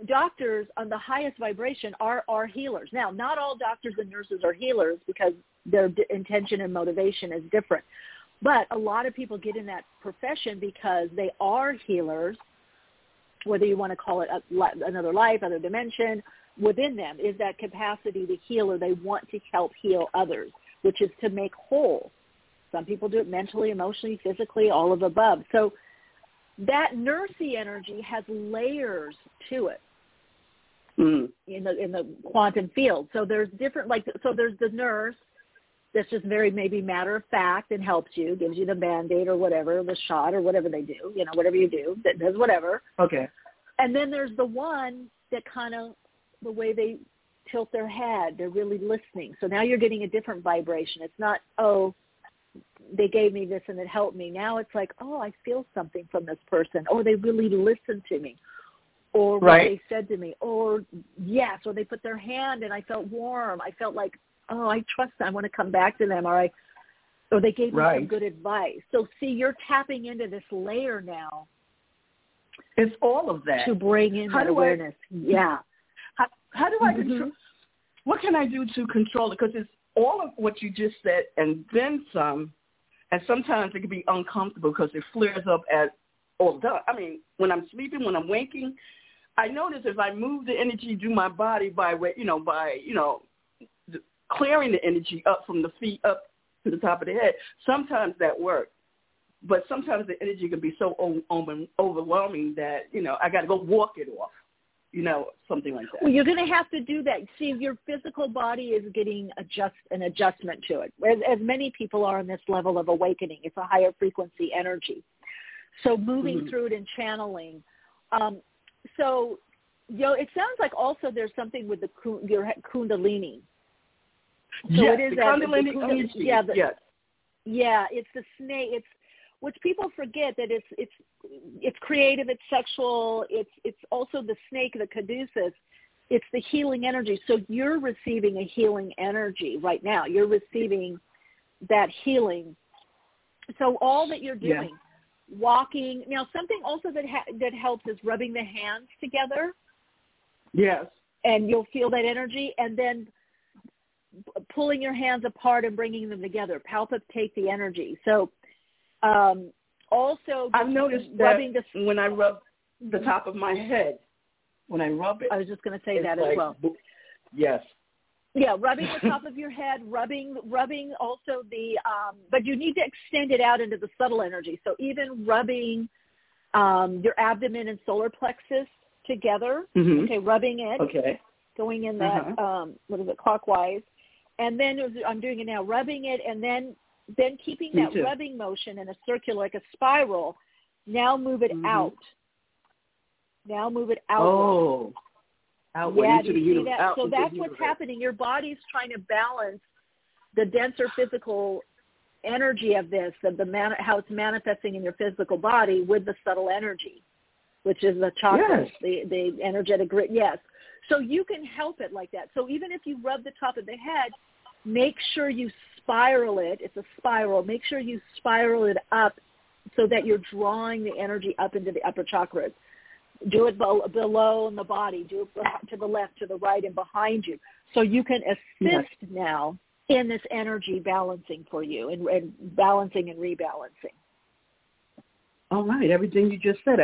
doctors on the highest vibration are are healers. Now, not all doctors and nurses are healers because their d- intention and motivation is different. But a lot of people get in that profession because they are healers, whether you want to call it a, another life, other dimension, within them is that capacity to heal or they want to help heal others, which is to make whole. Some people do it mentally, emotionally, physically, all of above. So that nursey energy has layers to it Mm. in the in the quantum field. So there's different like so there's the nurse that's just very maybe matter of fact and helps you, gives you the band aid or whatever, the shot or whatever they do, you know, whatever you do, that does whatever. Okay. And then there's the one that kind of the way they tilt their head, they're really listening. So now you're getting a different vibration. It's not, oh, they gave me this and it helped me. Now it's like, oh, I feel something from this person. Oh, they really listened to me. Or what Right. they said to me. Or yes, or they put their hand and I felt warm. I felt like, oh, I trust them. I want to come back to them. Or I or they gave me some good advice. So see, you're tapping into this layer now It's all of that. to bring in How that do I- awareness. yeah. How, how do I Mhm. control? What can I do to control it? Because it's all of what you just said and then some. And sometimes it can be uncomfortable because it flares up at all time. I mean, when I'm sleeping, when I'm waking, I notice if I move the energy through my body by, way- you know, by, you know, clearing the energy up from the feet up to the top of the head, sometimes that works. but sometimes the energy can be so overwhelming that you know I got to go walk it off you know, something like that. Well, you're going to have to do that. See, your physical body is getting adjust an adjustment to it. As, as many people are on this level of awakening, it's a higher frequency energy. So moving mm-hmm. through it and channeling. Um, so, you know, it sounds like also there's something with the your kundalini. So yes, it is the kundalini, the kundalini yeah, the, yes. yeah, it's the snake. It's which people forget that it's it's it's creative, it's sexual, it's it's also the snake, the caduceus. It's the healing energy. So you're receiving a healing energy right now. You're receiving that healing. So all that you're doing. Walking. Now something also that ha- that helps is rubbing the hands together. Yes. And you'll feel that energy, and then pulling your hands apart and bringing them together. Palpitate the energy. So um, also, I've noticed that the, when I rub the top of my head, when I rub it, I was just going to say that like, as well. Yes. Yeah, rubbing the top of your head, rubbing, rubbing also the, um, but you need to extend it out into the subtle energy. So even rubbing um, your abdomen and solar plexus together. Mm-hmm. Okay, rubbing it. Okay. Going in that, uh-huh. um, what is it, clockwise. And then I'm doing it now, rubbing it, and then then keeping Me that too. rubbing motion in a circular, like a spiral, now move it mm-hmm. out. Now move it out. Oh. Outward yeah, into do you see that? Out so that's what's happening. Your body's trying to balance the denser physical energy of this, of the man, how it's manifesting in your physical body with the subtle energy, which is the chakras, yes. the the energetic grid. Yes. So you can help it like that. So even if you rub the top of the head, make sure you spiral it. It's a spiral. Make sure you spiral it up so that you're drawing the energy up into the upper chakras. Do it below in the body. Do it to the left, to the right, and behind you. So you can assist yes. now in this energy balancing for you and, and balancing and rebalancing. All right, everything you just said.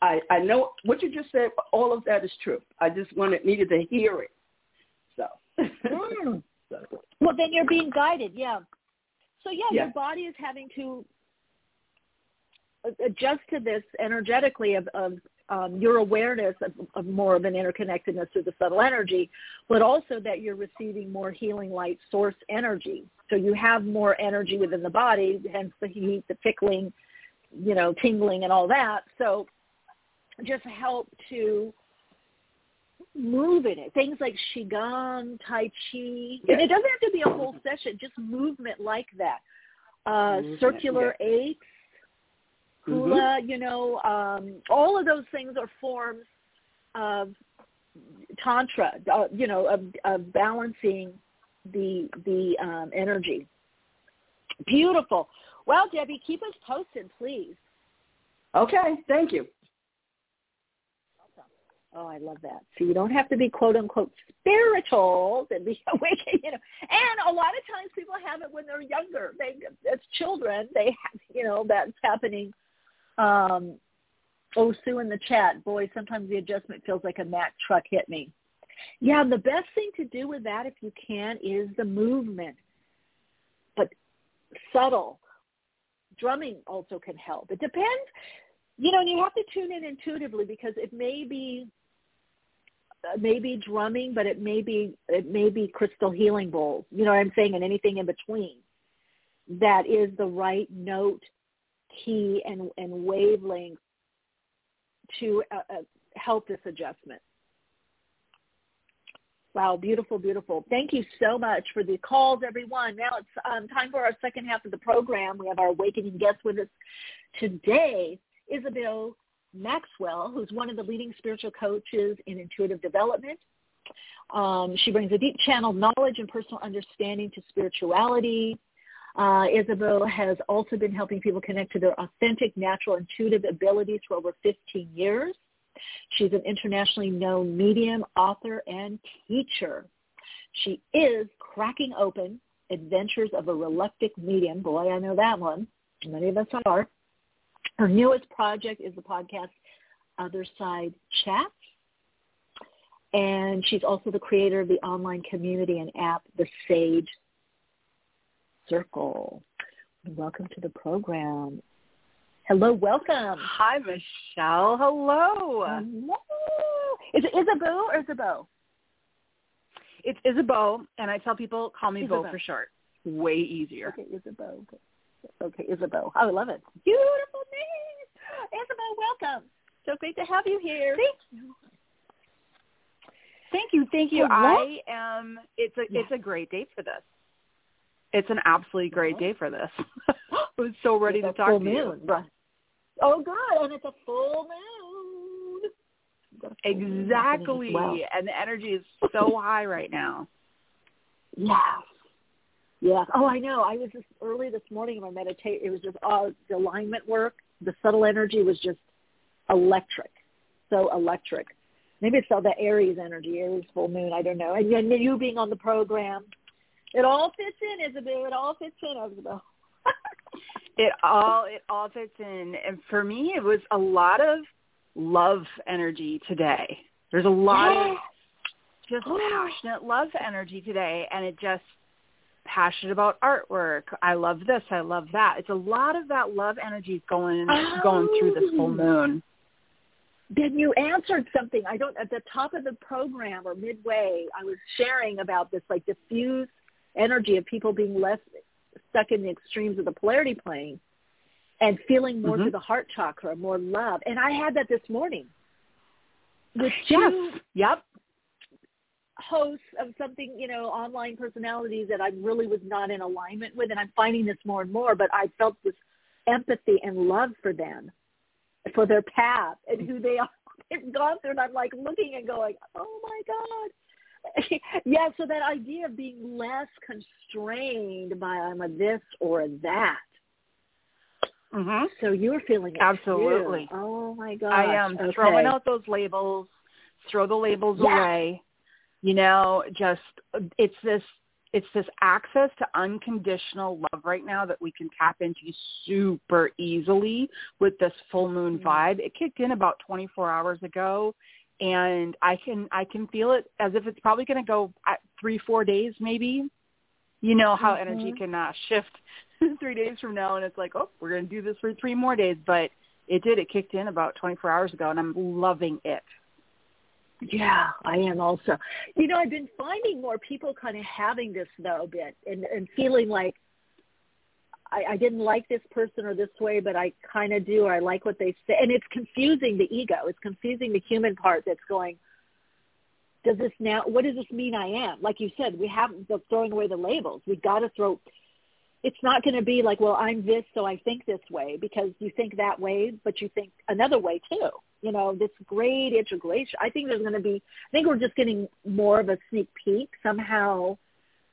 I, I know what you just said. All of that is true. I just wanted needed to hear it. So. (laughs) mm. Well, then you're being guided, yeah. So yeah, yeah. your body is having to adjust to this energetically of, of um, your awareness of, of more of an interconnectedness through the subtle energy, but also that you're receiving more healing light source energy. So you have more energy within the body, hence the heat, the tickling, you know, tingling and all that. So just help to move in it. Things like Qigong, Tai Chi. Yes. And it doesn't have to be a whole session, just movement like that. Uh, circular yeah. eights, hula, mm-hmm. you know, um, all of those things are forms of tantra, uh, you know, of, of balancing the the um, energy. Beautiful. Well, Debbie, keep us posted, please. Okay, thank you. Oh, I love that. So you don't have to be quote unquote spiritual to be (laughs) awakened, you know. And a lot of times people have it when they're younger. They as children, they have, you know, that's happening. Um Oh, Sue in the chat, boy, sometimes the adjustment feels like a Mack truck hit me. Yeah, the best thing to do with that, if you can, is the movement. But subtle. Drumming also can help. It depends. You know, and you have to tune in intuitively because it may be uh, maybe drumming, but it may be it may be crystal healing bowls. You know what I'm saying, and anything in between. That is the right note, key, and and wavelength to uh, uh, help this adjustment. Wow, beautiful, beautiful. Thank you so much for the calls, everyone. Now it's um, time for our second half of the program. We have our awakening guest with us today, Isabel Maxwell, who's one of the leading spiritual coaches in intuitive development. Um, she brings a deep channeled knowledge and personal understanding to spirituality. Uh, Isabel has also been helping people connect to their authentic, natural, intuitive abilities for over 15 years. She's an internationally known medium, author, and teacher. She is cracking open Adventures of a Reluctant Medium. Boy, I know that one. Many of us are. Her newest project is the podcast Other Side Chats. And she's also the creator of the online community and app, The Sage Circle. Welcome to the program, Hello, welcome. Hi, Michele. Hello. Hello. Is it Isabeau or Isabeau? It's Isabeau, and I tell people call me Isabeau. Bo for short. Way easier. Okay, Isabeau. Okay, Isabeau. Oh, I love it. Beautiful name. Isabel, welcome. So great to have you here. Thank you. Thank you, thank you. Hello? I am. It's a it's a great day for this. It's an absolutely great day for this. (laughs) I was so ready It's to talk full to moon. you. Right. Oh, good. And it's a full moon. Got full moon Exactly, well. and the energy is (laughs) so high right now. Yes. Yes. Oh, I know. I was just early this morning in my meditation. It was just uh, the alignment work. The subtle energy was just electric. So electric. Maybe it's all the Aries energy, Aries full moon. I don't know. And then you being on the program, it all fits in, Isabel. It all fits in, Isabel. (laughs) It all it all fits in, and for me, it was a lot of love energy today. There's a lot of (gasps) just oh. passionate love energy today, and it just passionate about artwork. I love this. I love that. It's a lot of that love energy going going through this full oh. moon. Then you answered something. I don't at the top of the program or midway. I was sharing about this like diffuse energy of people being less stuck in the extremes of the polarity plane and feeling more Mhm. to the heart chakra, more love. And I had that this morning with two Yes. Yep. hosts of something, you know, online personalities that I really was not in alignment with, and I'm finding this more and more. But I felt this empathy and love for them, for their path and who they are. (laughs) They've gone through, and I'm like looking and going, "Oh my God!" (laughs) yeah. So that idea of being less constrained by I'm a this or a that. Mhm. So you're feeling it Absolutely. too. Oh my God! I am okay. throwing out those labels, throw the labels Yeah. away. You know, just it's this it's this access to unconditional love right now that we can tap into super easily with this full moon Mm-hmm. vibe. It kicked in about 24 hours ago and I can I can feel it as if it's probably going to go 3 4 days maybe. You know how energy Mhm. can uh, shift (laughs) 3 days from now and it's like, "Oh, we're going to do this for 3 more days." But it did. It kicked in about 24 hours ago and I'm loving it. Yeah, I am also. You know, I've been finding more people kind of having this though a bit and, and feeling like I, I didn't like this person or this way, but I kind of do, or I like what they say. And it's confusing the ego. It's confusing the human part that's going, does this now, what does this mean I am? Like you said, we haven't, throwing away the labels. We've got to throw, it's not going to be like, well, I'm this, so I think this way because you think that way, but you think another way too. You know, this great integration. I think there's going to be, I think we're just getting more of a sneak peek somehow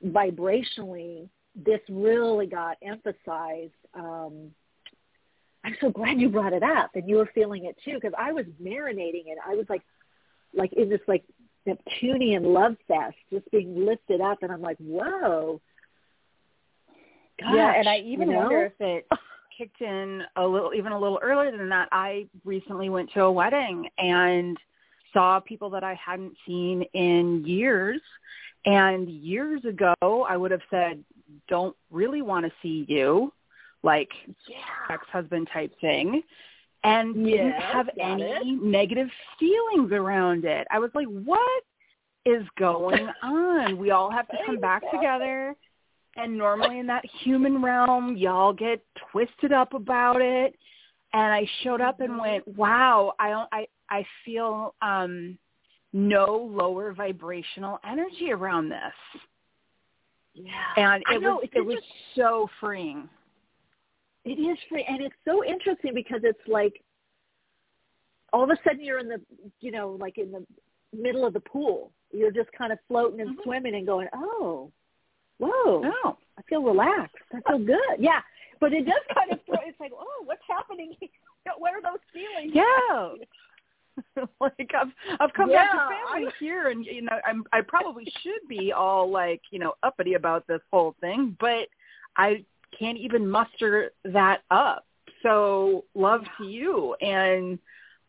vibrationally. This really got emphasized. Um, I'm so glad you brought it up and you were feeling it too because I was marinating it. I was like, like in this like Neptunian love fest, just being lifted up, and I'm like, whoa. yeah, and I even you know? wonder if it kicked in a little, even a little earlier than that. I recently went to a wedding and saw people that I hadn't seen in years. And years ago, I would have said, "Don't really want to see you," like ex-husband type thing, and didn't have any it. negative feelings around it. I was like, "What is going (laughs) on? We all have to come back together." And normally in that human realm, y'all get twisted up about it. And I showed up and went, "Wow, I don't, I I feel um no lower vibrational energy around this." Yeah. And it know, was it was so freeing. It is free, and it's so interesting because it's like all of a sudden you're in the, you know, like in the middle of the pool. You're just kind of floating and mm-hmm. swimming and going, oh, whoa, Oh. I feel relaxed. I feel good. Yeah, but it does kind of throw. It's like, oh, what's happening? what are those feelings? Yeah. (laughs) like I've I've come back to family I- (laughs) here, and you know I'm I probably should be all like you know uppity about this whole thing, but I can't even muster that up. So love to you, and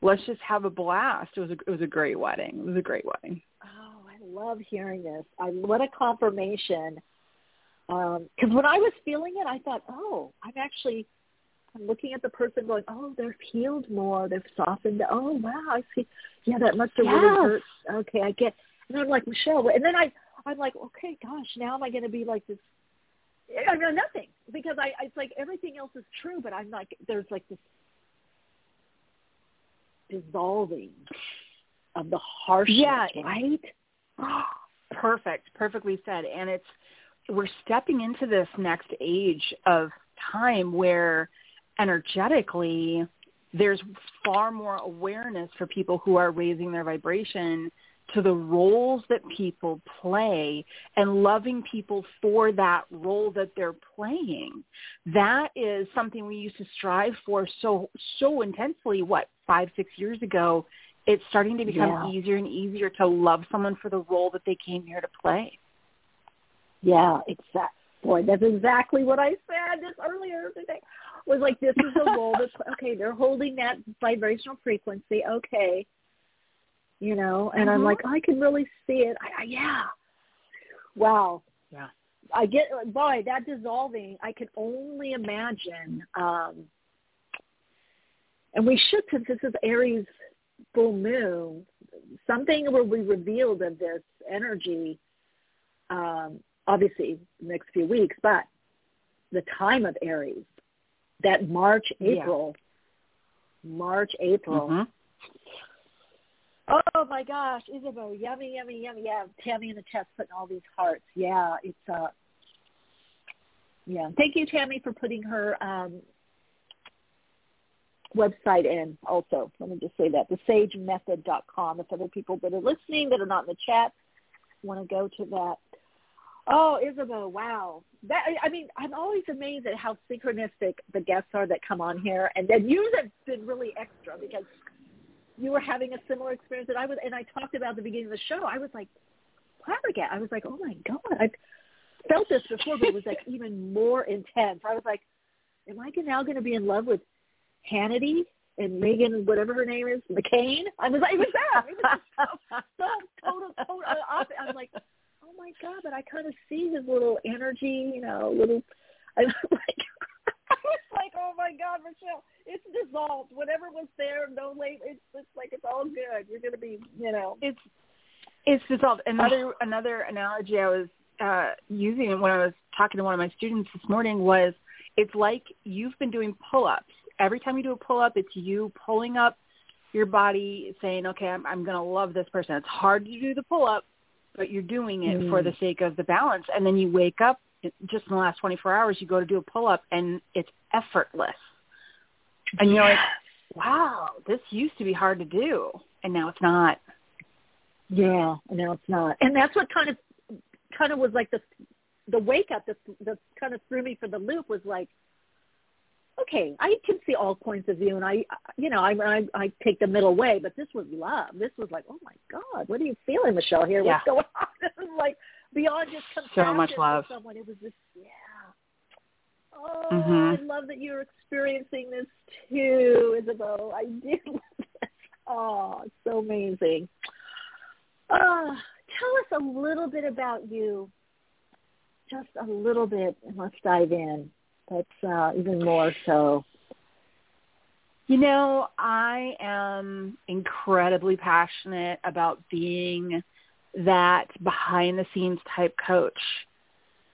let's just have a blast. It was a it was a great wedding. It was a great wedding. Oh, I love hearing this. I what a confirmation. Um, because when I was feeling it, I thought, oh, I'm actually I'm looking at the person going, oh, they've healed more, they've softened. Oh, wow, I see. Yeah, that must have yes. really hurt. Okay, I get. And I'm like Michele, and then I, I'm like, okay, gosh, now am I going to be like this? I know nothing because I, it's like everything else is true, but I'm like, there's like this dissolving of the harshness, yeah, right? (gasps) Perfect, perfectly said. And it's we're stepping into this next age of time where energetically there's far more awareness for people who are raising their vibration to the roles that people play and loving people for that role that they're playing. That is something we used to strive for so so intensely what 5 6 years ago. It's starting to become Yeah. easier and easier to love someone for the role that they came here to play. Yeah, exactly. Boy, that's exactly what I said just earlier today. Was like this is the role that (laughs) okay, they're holding that vibrational frequency. Okay, you know, and I'm Mhm. like, I can really see it. I, I, yeah. Wow. Yeah. I get boy that dissolving. I can only imagine. um And we should, since this is Aries full moon, something will be revealed of this energy. Um, obviously, next few weeks, but the time of Aries, that March, Yeah. April, March, April. Mhm. Oh my gosh, Isabel, yummy, yummy, yummy. Yeah, Tammy in the chat putting all these hearts. Yeah, it's uh yeah. Thank you, Tammy, for putting her um website in also. Let me just say that. TheSageMethod.com. If other people that are listening that are not in the chat want to go to that. Oh, Isabel, wow. That I mean, I'm always amazed at how synchronistic the guests are that come on here. And then you have been really extra because you were having a similar experience that I was, and I talked about at the beginning of the show. I was like, flabbergasted. I was like, oh my god, I've felt this before, but it was like (laughs) even more intense. I was like, am I now going to be in love with Hannity and Megan, whatever her name is, McCain? I was like, it was that. It was so, so total, total uh, opposite. I was like, oh my god, but I kind of see his little energy, you know, little. (laughs) I was like, (laughs) I was like, oh my god, Michele, it's dissolved. Whatever was there, no late. It's it's like it's all good. You're gonna be, you know. It's it's dissolved. Another another analogy I was uh, using when I was talking to one of my students this morning was it's like you've been doing pull-ups. Every time you do a pull-up, it's you pulling up your body, saying, "Okay, I'm, I'm going to love this person." It's hard to do the pull-up, but you're doing it for Mm. the sake of the balance. And then you wake up just in the last 24 hours, you go to do a pull-up, and it's effortless. And you're like, "Wow, this used to be hard to do, and now it's not." Yeah, now it's not. And that's what kind of kind of was like the the wake up that that kind of threw me for the loop was like, okay, I can see all points of view, and I, you know, I I, I take the middle way, but this was love. This was like, oh my God, what are you feeling, Michele? Here, what's going (laughs) on? This is like beyond just compassion So much for love. someone. It was just, yeah. Oh, Mhm. I love that you're experiencing this too, Isabel. I do (laughs) love. Oh, it's so amazing. Uh, tell us a little bit about you. Just a little bit, and let's dive in. That's uh, even more so. You know, I am incredibly passionate about being that behind the scenes type coach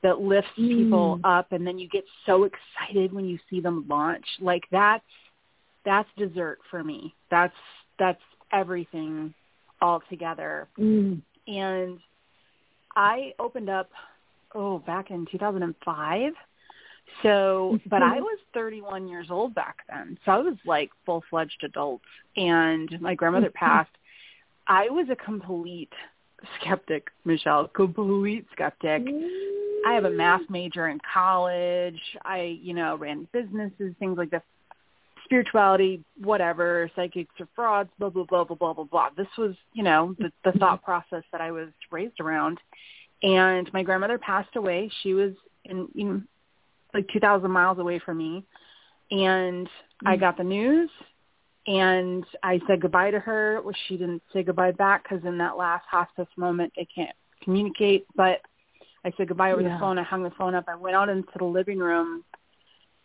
that lifts people Mm. up and then you get so excited when you see them launch. Like that's that's dessert for me. That's that's everything all together. Mm. And I opened up oh back in 2005 so, but I Mhm. was 31 years old back then. So I was like full-fledged adult and my grandmother Mhm. passed. I was a complete skeptic, Michele, complete skeptic. I have a math major in college. I, you know, ran businesses, things like this. Spirituality, whatever, psychics or frauds, blah, blah, blah, blah, blah, blah, blah. This was, you know, the, the thought process that I was raised around. And my grandmother passed away. She was in, you know, like 2,000 miles away from me. And I got the news and I said goodbye to her. Well, she didn't say goodbye back because in that last hospice moment, they can't communicate. But I said goodbye over Yeah. the phone. I hung the phone up. I went out into the living room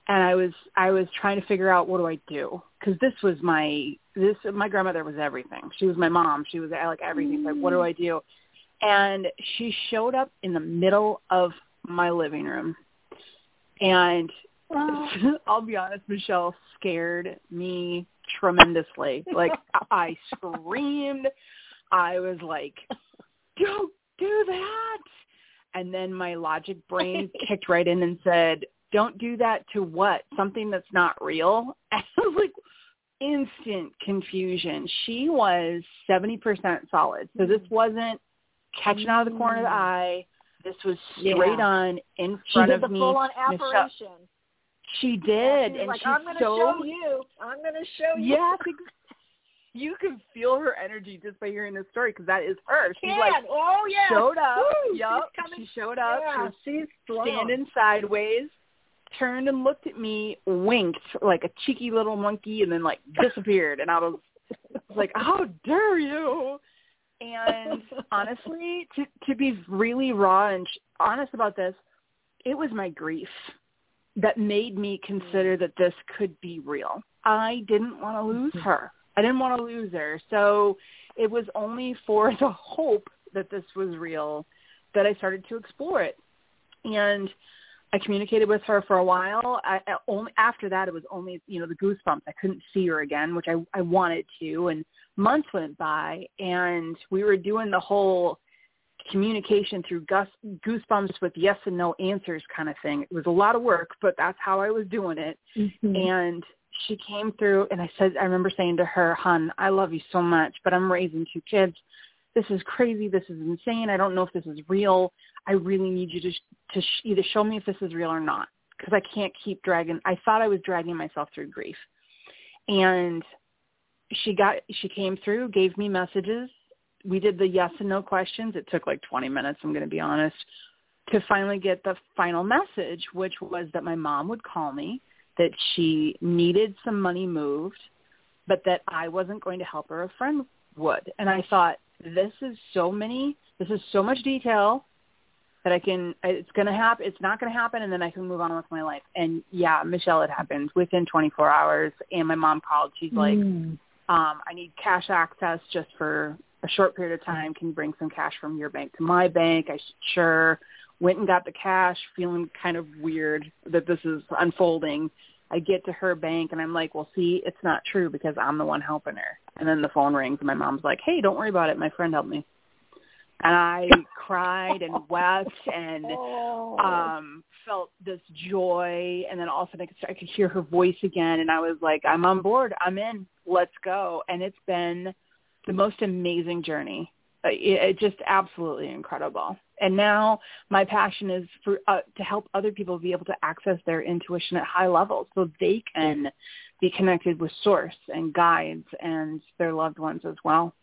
and I was I was trying to figure out what do I do because this was my this my grandmother was everything. She was my mom. She was like everything. Mm. Like what do I do? And she showed up in the middle of my living room, and (laughs) I'll be honest, Michele scared me tremendously. (laughs) Like I screamed. I was like, "Don't do that!" And then my logic brain (laughs) kicked right in and said, don't do that to what? Something that's not real? And I was like, instant confusion. She was 70% solid. So this wasn't catching out of the corner of the mm. eye. This was straight yeah. on in front of me. She did the full-on apparition. She did, yeah, and like, she's I'm going to so, show you. I'm going to show you. Yes, (laughs) you can feel her energy just by hearing the story because that is her. She like oh yeah, showed up. Woo, yep, she showed up. Yeah, she she's strong. standing sideways, turned and looked at me, winked like a cheeky little monkey, and then like disappeared. And I was like, "How dare you!" And (laughs) honestly, to to be really raw and honest about this, it was my grief that made me consider that this could be real. I didn't want to lose Mm-hmm. her. I didn't want to lose her. So it was only for (laughs) the hope that this was real that I started to explore it. And I communicated with her for a while. I, I only after that, it was only you know the goosebumps. I couldn't see her again, which I I wanted to. And months went by, and we were doing the whole communication through gus, goosebumps with yes and no answers kind of thing. It was a lot of work, but that's how I was doing it. Mm-hmm. And she came through and I said, I remember saying to her, hun, I love you so much, but I'm raising two kids. This is crazy. This is insane. I don't know if this is real. I really need you to, to sh- either show me if this is real or not because I can't keep dragging. I thought I was dragging myself through grief. And she got, she came through, gave me messages. We did the yes and no questions. It took like 20 minutes, I'm going to be honest, to finally get the final message, which was that my mom would call me that she needed some money moved, but that I wasn't going to help her. A friend would. And I thought, this is so many, this is so much detail that I can, it's going to happen, it's not going to happen, and then I can move on with my life. And yeah, Michele, it happened within 24 hours. And my mom called. She's like, mm. um, I need cash access just for a short period of time. Can you bring some cash from your bank to my bank? I sure went and got the cash, feeling kind of weird that this is unfolding. I get to her bank and I'm like, well, see, it's not true because I'm the one helping her. And then the phone rings and my mom's like, hey, don't worry about it. My friend helped me. And I (laughs) cried and wept and Oh. um felt this joy. And then all of a sudden I could, start, I could hear her voice again. And I was like, I'm on board. I'm in. Let's go. And it's been the most amazing journey. Uh, It, it just absolutely incredible and now my passion is for uh, to help other people be able to access their intuition at high levels so they can be connected with source and guides and their loved ones as well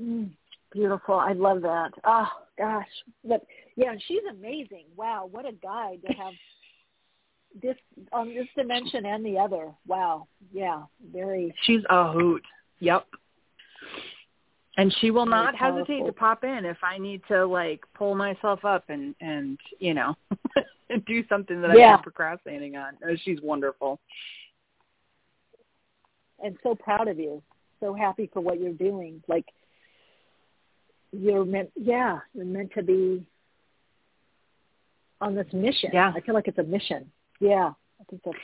Mm, beautiful. I love that. Oh gosh, but yeah, she's amazing. Wow, what a guide to have this on this dimension and the other. Wow, yeah, very. she's a hoot yep and she will not hesitate to pop in if I need to like pull myself up and and you know (laughs) and do something that I've been procrastinating on. Oh, she's wonderful. and so proud of you. So happy for what you're doing. Like you're meant yeah, you're meant to be on this mission. Yeah. I feel like it's a mission. Yeah. I think that's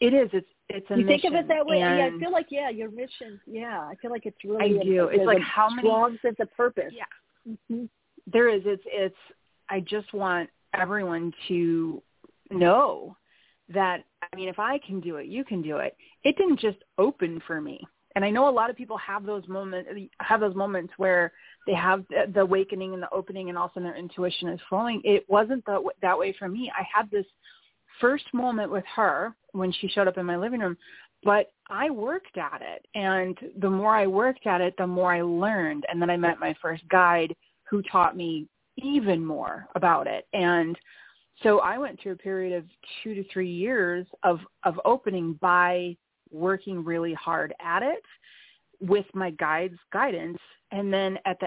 It is. It's it's a you think of it that way? Yeah, I feel like yeah, your mission. Yeah, I feel like it's really. I a- do. It's there's like a how many- strong sense of purpose. Yeah. Mhm. there is it's it's i just want everyone to know that i mean if i can do it you can do it it didn't just open for me and i know a lot of people have those moments have those moments where they have the, awakening and the opening and also their intuition is flowing it wasn't that that way for me i had this first moment with her when she showed up in my living room but I worked at it. And the more I worked at it, the more I learned. And then I met my first guide who taught me even more about it. And so I went through a period of two to three years of, of opening by working really hard at it with my guide's guidance. And then at the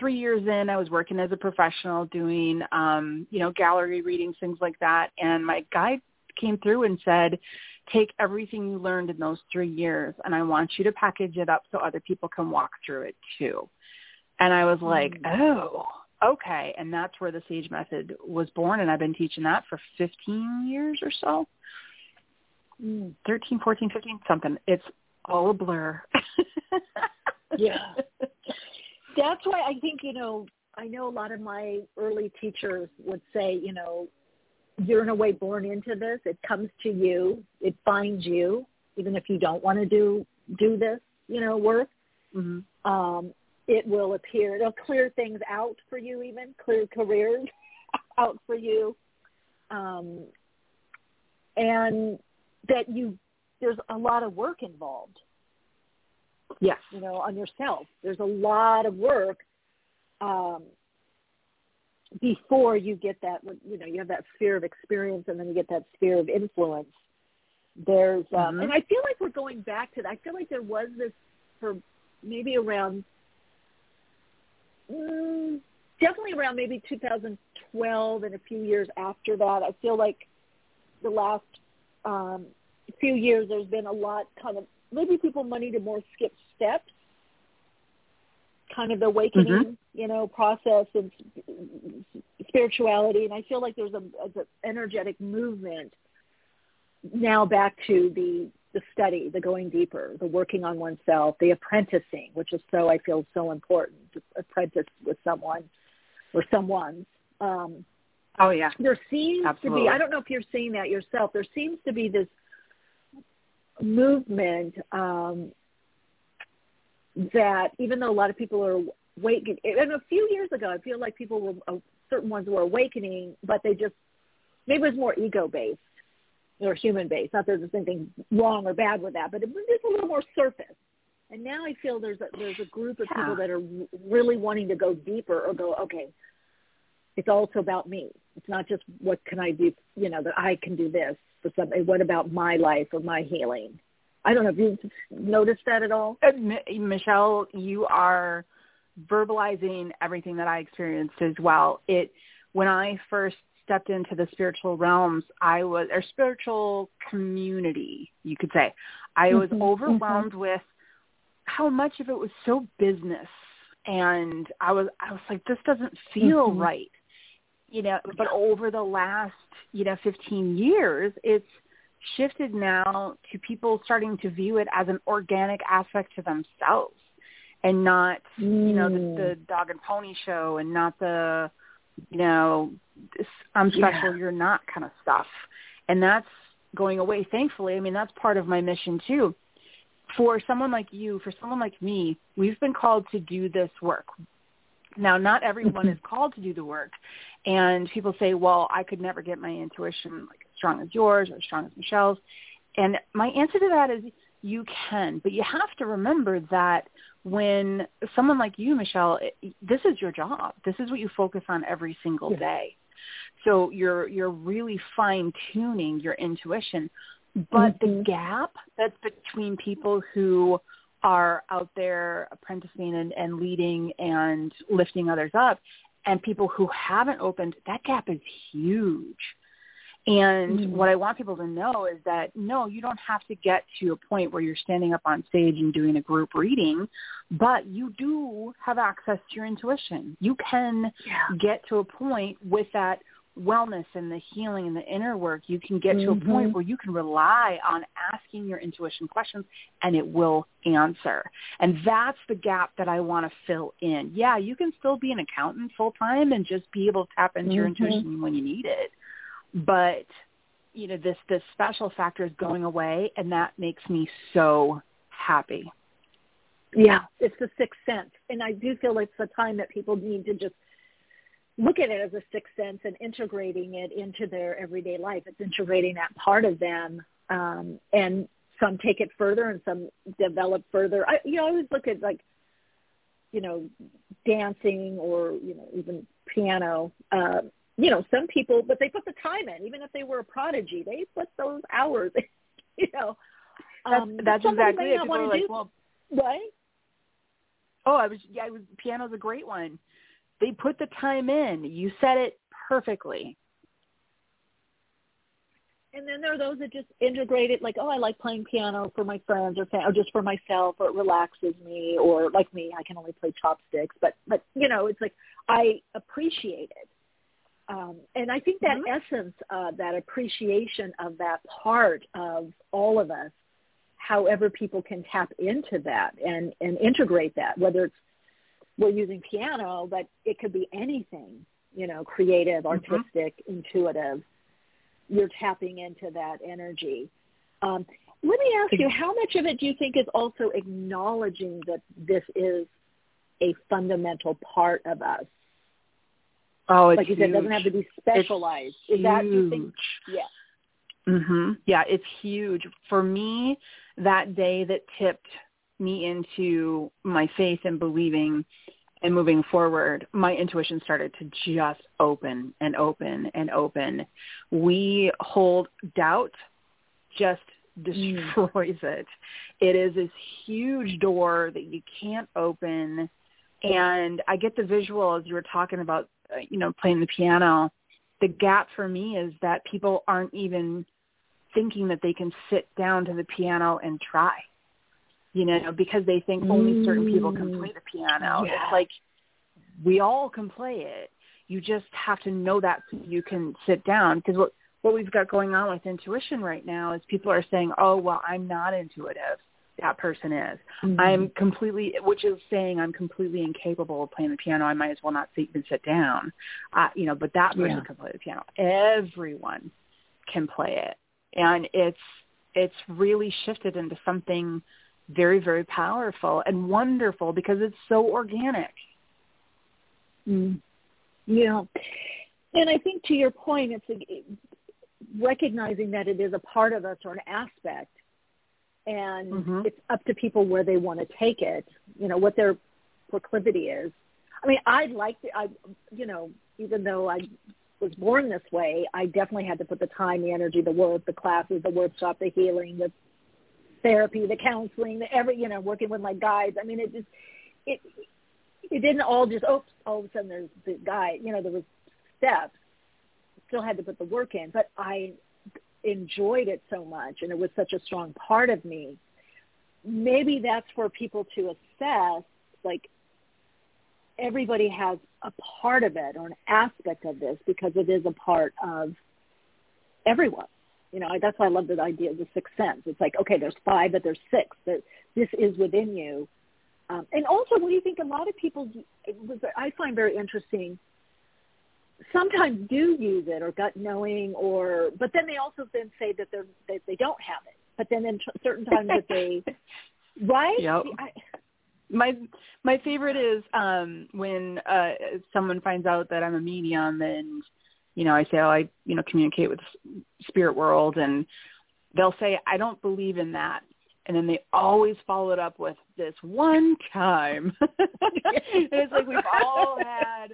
three years in, I was working as a professional doing, um, you know, gallery readings, things like that. And my guide came through and said, take everything you learned in those three years and I want you to package it up so other people can walk through it too. And I was like, mm. oh, okay. And that's where the SAGE method was born. And I've been teaching that for 15 years or so. Mm. 13, 14, 15, something. It's all a blur. (laughs) yeah. (laughs) That's why I think, you know, I know a lot of my early teachers would say, you know, you're in a way born into this. It comes to you. It finds you, even if you don't want to do do this, you know, work. Mm-hmm. Um, it will appear. It'll clear things out for you, even clear careers (laughs) out for you, um, and that you there's a lot of work involved. Yes, you know, on yourself. There's a lot of work um, before you get that. You know, you have that sphere of experience, and then you get that sphere of influence. There's, um, mm-hmm. and I feel like we're going back to that. I feel like there was this for maybe around, mm, definitely around maybe 2012 and a few years after that. I feel like the last um, few years there's been a lot kind of maybe people money to more skip steps kind of the awakening, mm-hmm. you know, process and spirituality. And I feel like there's a, a energetic movement now back to the the study, the going deeper, the working on oneself, the apprenticing, which is so I feel so important to apprentice with someone or someone's. Um, oh yeah. There seems Absolutely. to be. I don't know if you're seeing that yourself. There seems to be this movement um, that even though a lot of people are awakening, and a few years ago, I feel like people were uh, certain ones were awakening, but they just maybe it was more ego based or human based. Not that there's anything wrong or bad with that, but it was just a little more surface. And now I feel there's a there's a group of people that are really wanting to go deeper or go okay. It's also about me. It's not just what can I do, you know, that I can do this for something. What about my life or my healing? I don't know if you've noticed that at all. Uh, Michele, you are verbalizing everything that I experienced as well. It when I first stepped into the spiritual realms, I was or spiritual community, you could say. I was mm-hmm. overwhelmed mm-hmm. with how much of it was so business and I was I was like this doesn't feel mm-hmm. right. You know, but over the last, you know, 15 years, it's shifted now to people starting to view it as an organic aspect to themselves and not you know the, the mm. dog and pony show and not the you know i'm special yeah. you're not kind of stuff and that's going away thankfully i mean that's part of my mission too for someone like you for someone like me we've been called to do this work now not everyone is called to do the work and people say well i could never get my intuition like as strong as yours or as strong as Michele's? And my answer to that is you can, but you have to remember that when someone like you, Michele, this is your job. This is what you focus on every single day. So you're you're really fine tuning your intuition. But mm-hmm. the gap that's between people who are out there apprenticing and, and leading and lifting others up and people who haven't opened, that gap is huge. And mm-hmm. what I want people to know is that no, you don't have to get to a point where you're standing up on stage and doing a group reading, but you do have access to your intuition. You can yeah. get to a point with that wellness and the healing and the inner work. You can get mm-hmm. to a mm-hmm. point where you can rely on asking your intuition questions and it will answer. And that's the gap that I want to fill in. Yeah, you can still be an accountant full time and just be able to tap into mm-hmm. your intuition when you need it but you know this this special factor is going away and that makes me so happy yeah it's the sixth sense and i do feel it's the time that people need to just look at it as a sixth sense and integrating it into their everyday life it's integrating that part of them um and some take it further and some develop further i you know i always look at like you know dancing or you know even piano uh you know, some people, but they put the time in. Even if they were a prodigy, they put those hours. (laughs) you know, um, that's, that's exactly it. People are like, do. well, right? Oh, I was. Yeah, I was. Piano's a great one. They put the time in. You said it perfectly. and then there are those that just integrate it like, oh, I like playing piano for my friends or, or just for myself, or it relaxes me, or like me, I can only play chopsticks. But but you know, it's like I appreciate it, um, and I think that mm-hmm. essence, uh, that appreciation of that part of all of us, however people can tap into that and and integrate that, whether it's we're using piano, but it could be anything, you know, creative, mm-hmm. artistic, mm-hmm. intuitive you're tapping into that energy. Um, let me ask you, how much of it do you think is also acknowledging that this is a fundamental part of us? Oh, it's like you said, it doesn't have to be specialized. It's is that you think? Yeah. Mhm. Yeah, it's huge for me. That day that tipped me into my faith and believing and moving forward, my intuition started to just open and open and open. We hold doubt just destroys mm. it. It is this huge door that you can't open. And I get the visual as you were talking about, uh, you know, playing the piano. The gap for me is that people aren't even thinking that they can sit down to the piano and try you know, because they think only certain people can play the piano. Yeah. It's like we all can play it. You just have to know that so you can sit down. Because what what we've got going on with intuition right now is people are saying, "Oh, well, I'm not intuitive." That person is. Mm-hmm. I'm completely, which is saying I'm completely incapable of playing the piano. I might as well not sit, even sit down. Uh, you know, but that person Yeah. can play the piano. Everyone can play it, and it's it's really shifted into something very, very powerful and wonderful because it's so organic. Mm. Yeah. And I think to your point, it's a, recognizing that it is a part of us or an aspect, and Mm-hmm. it's up to people where they want to take it. You know what their proclivity is. I mean, I'd like to. I, you know, even though I was born this way, I definitely had to put the time, the energy, the work, the classes, the workshop, the healing, the therapy, the counseling, the every, you know, working with my guides. I mean, it just, it, it didn't all just, oops, all of a sudden there's the guide, you know, there was steps. Still had to put the work in, but I enjoyed it so much and it was such a strong part of me. Maybe that's for people to assess, like, everybody has a part of it or an aspect of this because it is a part of everyone. You know, I, that's why I love the idea of the sixth sense. It's like, okay, there's five, but there's six. That this is within you. Um, and also, what do you think? A lot of people, I find very interesting, sometimes do use it or gut knowing, or but then they also then say that they're that they don't have it. But then in certain times that they, (laughs) right? Yep. I, My my favorite is um when uh someone finds out that I'm a medium and you know I say oh I you know communicate with spirit world and they'll say I don't believe in that and then they always follow it up with this one time. (laughs) it's like we've all had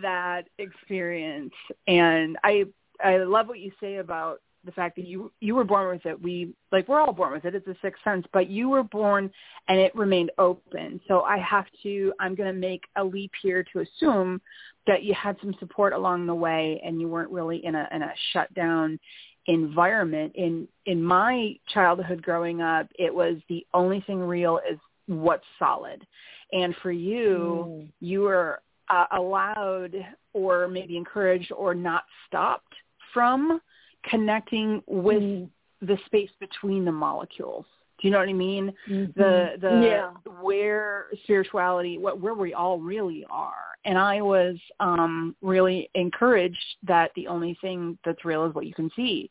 that experience and I I love what you say about the fact that you you were born with it. We like we're all born with it. It's a sixth sense, but you were born and it remained open. So I have to I'm going to make a leap here to assume that you had some support along the way and you weren't really in a in a shutdown environment. In in my childhood growing up, it was the only thing real is what's solid. And for you, Mm. you were uh, allowed or maybe encouraged or not stopped from connecting with Mm. the space between the molecules. Do you know what I mean? Mhm. The the Yeah. where spirituality, what where we all really are. And I was um really encouraged that the only thing that's real is what you can see.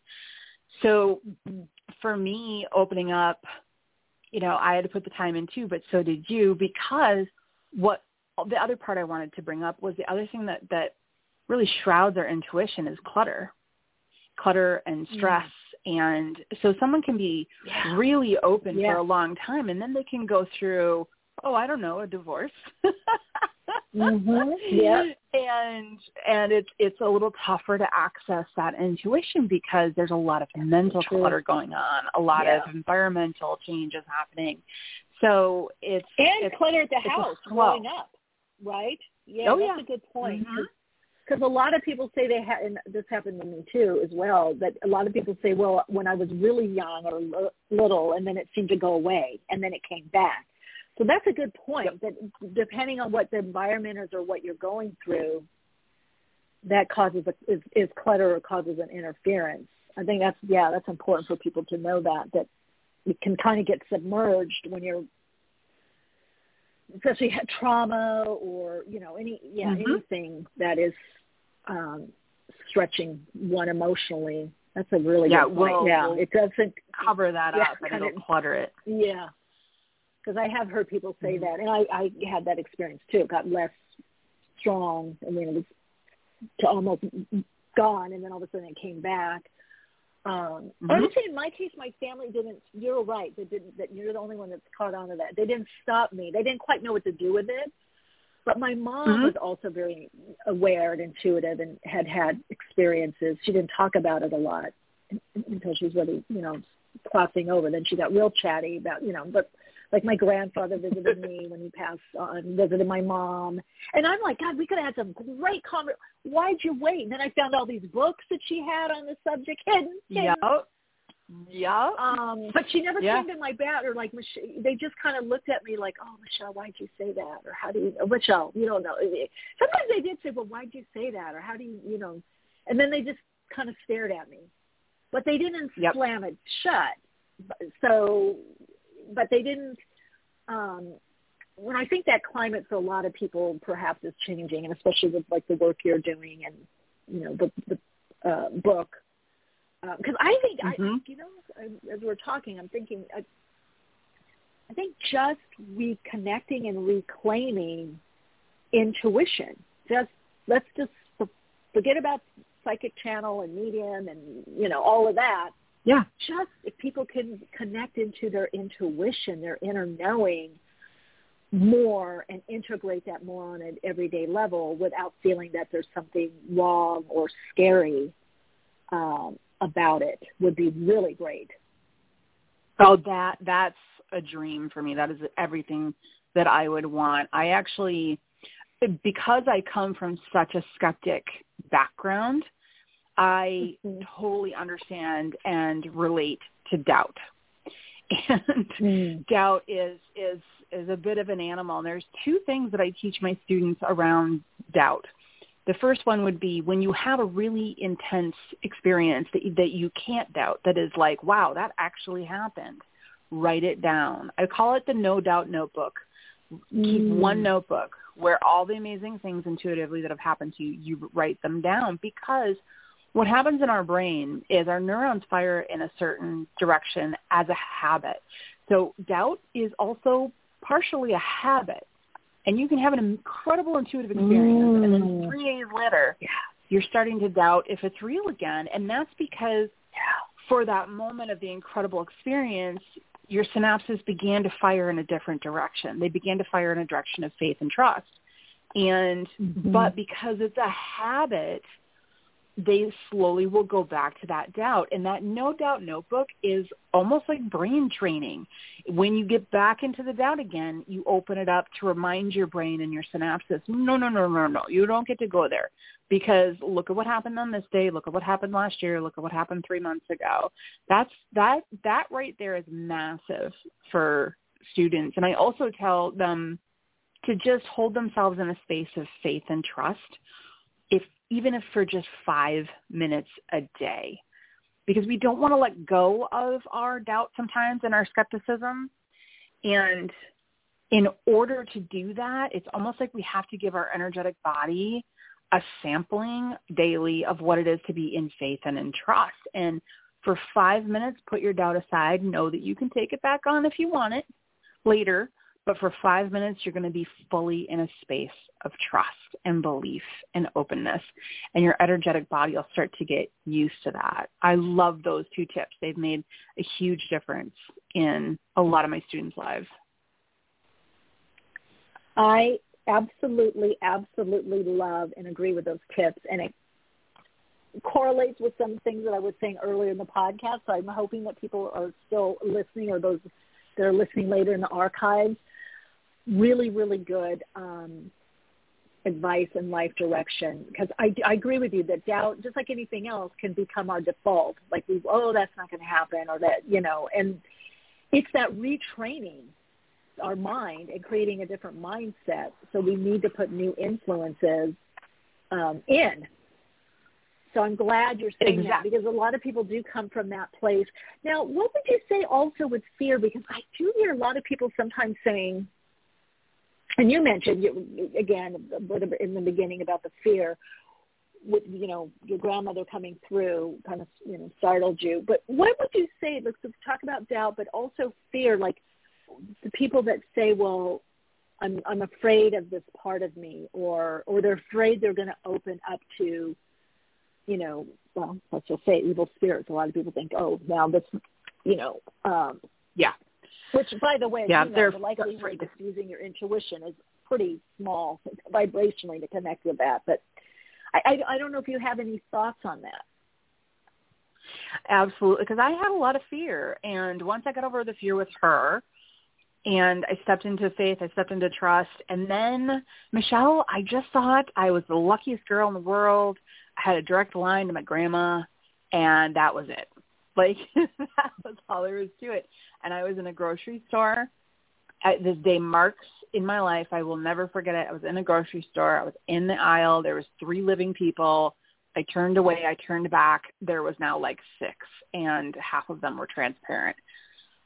So for me opening up, you know, I had to put the time in too, but so did you because what the other part I wanted to bring up was the other thing that that really shrouds our intuition is clutter clutter and stress and so someone can be Yeah. really open Yeah. for a long time and then they can go through oh i don't know a divorce (laughs) Mhm. Yeah. and and it's it's a little tougher to access that intuition because there's a lot of mental true. clutter going on a lot Yeah. of environmental changes happening so it's and it's, clutter at the house growing up, right? Yeah, Oh, that's yeah. a good point. Mhm. Because a lot of people say they had, and this happened to me too as well, that a lot of people say, well, when I was really young or l- little, and then it seemed to go away, and then it came back. So that's a good point. That depending on what the environment is or what you're going through, that causes a, is, is clutter or causes an interference. I think that's yeah, that's important for people to know that that it can kind of get submerged when you're especially trauma or you know any yeah mm-hmm. anything that is um stretching one emotionally that's a really yeah, good point we'll, yeah we'll it doesn't cover that yeah, up and it'll clutter it yeah because i have heard people say mm-hmm. that and i i had that experience too it got less strong i mean it was to almost gone and then all of a sudden it came back um, mm-hmm. I would say in my case, my family didn't. You're right. They didn't. That you're the only one that's caught on to that. They didn't stop me. They didn't quite know what to do with it. But my mom mm-hmm. was also very aware and intuitive, and had had experiences. She didn't talk about it a lot until she was really, you know, crossing over. Then she got real chatty about, you know, but like my grandfather visited me when he passed on, visited my mom. And I'm like, God, we could have had some great conversation. Why'd you wait? And then I found all these books that she had on the subject hidden. hidden. Yep. Yeah. Um, but she never yeah. came to my bat or like Michele. They just kind of looked at me like, "Oh, Michele, why'd you say that?" Or "How do you. Michele, you don't know." Sometimes they did say, "Well, why'd you say that?" Or "How do you, you know?" And then they just kind of stared at me, but they didn't yep. slam it shut. So but they didn't. Um, when I think that climate for a lot of people perhaps is changing, and especially with like the work you're doing and you know the the uh, book, because uh, I think mm-hmm. I you know as we're talking, I'm thinking I, I think just reconnecting and reclaiming intuition. Just let's just forget about psychic channel and medium and you know all of that yeah. Just if people can connect into their intuition, their inner knowing more and integrate that more on an everyday level without feeling that there's something wrong or scary um, about it would be really great. Oh, that that's a dream for me. That is everything that I would want. I actually, because I come from such a skeptic background, I mm-hmm. totally understand and relate to doubt. (laughs) And mm. doubt is is is a bit of an animal. And there's two things that I teach my students around doubt. The first one would be when you have a really intense experience that you, that you can't doubt, that is like, wow, that actually happened. Write it down. I call it the no doubt notebook. Mm. Keep one notebook where all the amazing things intuitively that have happened to you, you write them down because what happens in our brain is our neurons fire in a certain direction as a habit. So doubt is also partially a habit. And you can have an incredible intuitive experience mm. and then mm. three days later yeah. you're starting to doubt if it's real again. And that's because for that moment of the incredible experience, your synapses began to fire in a different direction. They began to fire in a direction of faith and trust. And mm-hmm. but because it's a habit – they slowly will go back to that doubt. And that no doubt notebook is almost like brain training. When you get back into the doubt again, you open it up to remind your brain and your synapses, no, no, no, no, no, you don't get to go there because look at what happened on this day. Look at what happened last year. Look at what happened three months ago. That's that, that right there is massive for students. And I also tell them to just hold themselves in a space of faith and trust if even if for just five minutes a day, because we don't want to let go of our doubt sometimes and our skepticism. And in order to do that, it's almost like we have to give our energetic body a sampling daily of what it is to be in faith and in trust. And for five minutes, put your doubt aside. Know that you can take it back on if you want it later. But for five minutes, you're going to be fully in a space of trust and belief and openness. And your energetic body will start to get used to that. I love those two tips. They've made a huge difference in a lot of my students' lives. I absolutely, absolutely love and agree with those tips. And it correlates with some things that I was saying earlier in the podcast. So I'm hoping that people are still listening or those that are listening later in the archives really, really good. Um, advice and life direction because I, I agree with you that doubt just like anything else can become our default like we oh that's not going to happen or that you know and it's that retraining our mind and creating a different mindset so we need to put new influences um, in so I'm glad you're saying exactly. that because a lot of people do come from that place. Now, what would you say also with fear? Because I do hear a lot of people sometimes saying, and you mentioned again in the beginning about the fear with you know your grandmother coming through kind of you know startled you. But what would you say let's talk about doubt but also fear like the people that say well i'm i'm afraid of this part of me or or they're afraid they're going to open up to you know well let's just say evil spirits. A lot of people think oh now this you know um yeah which, by the way, yeah, you know, they're the likelihood of using your intuition is pretty small (laughs) vibrationally to connect with that. But I, I, I don't know if you have any thoughts on that. Absolutely, because I had a lot of fear, and once I got over the fear with her, and I stepped into faith, I stepped into trust, and then Michele, I just thought I was the luckiest girl in the world. I had a direct line to my grandma, and that was it. Like (laughs) that was all there was to it. And I was in a grocery store. I, this day marks in my life. I will never forget it. I was in a grocery store. I was in the aisle. There was three living people. I turned away. I turned back. There was now like six, and half of them were transparent.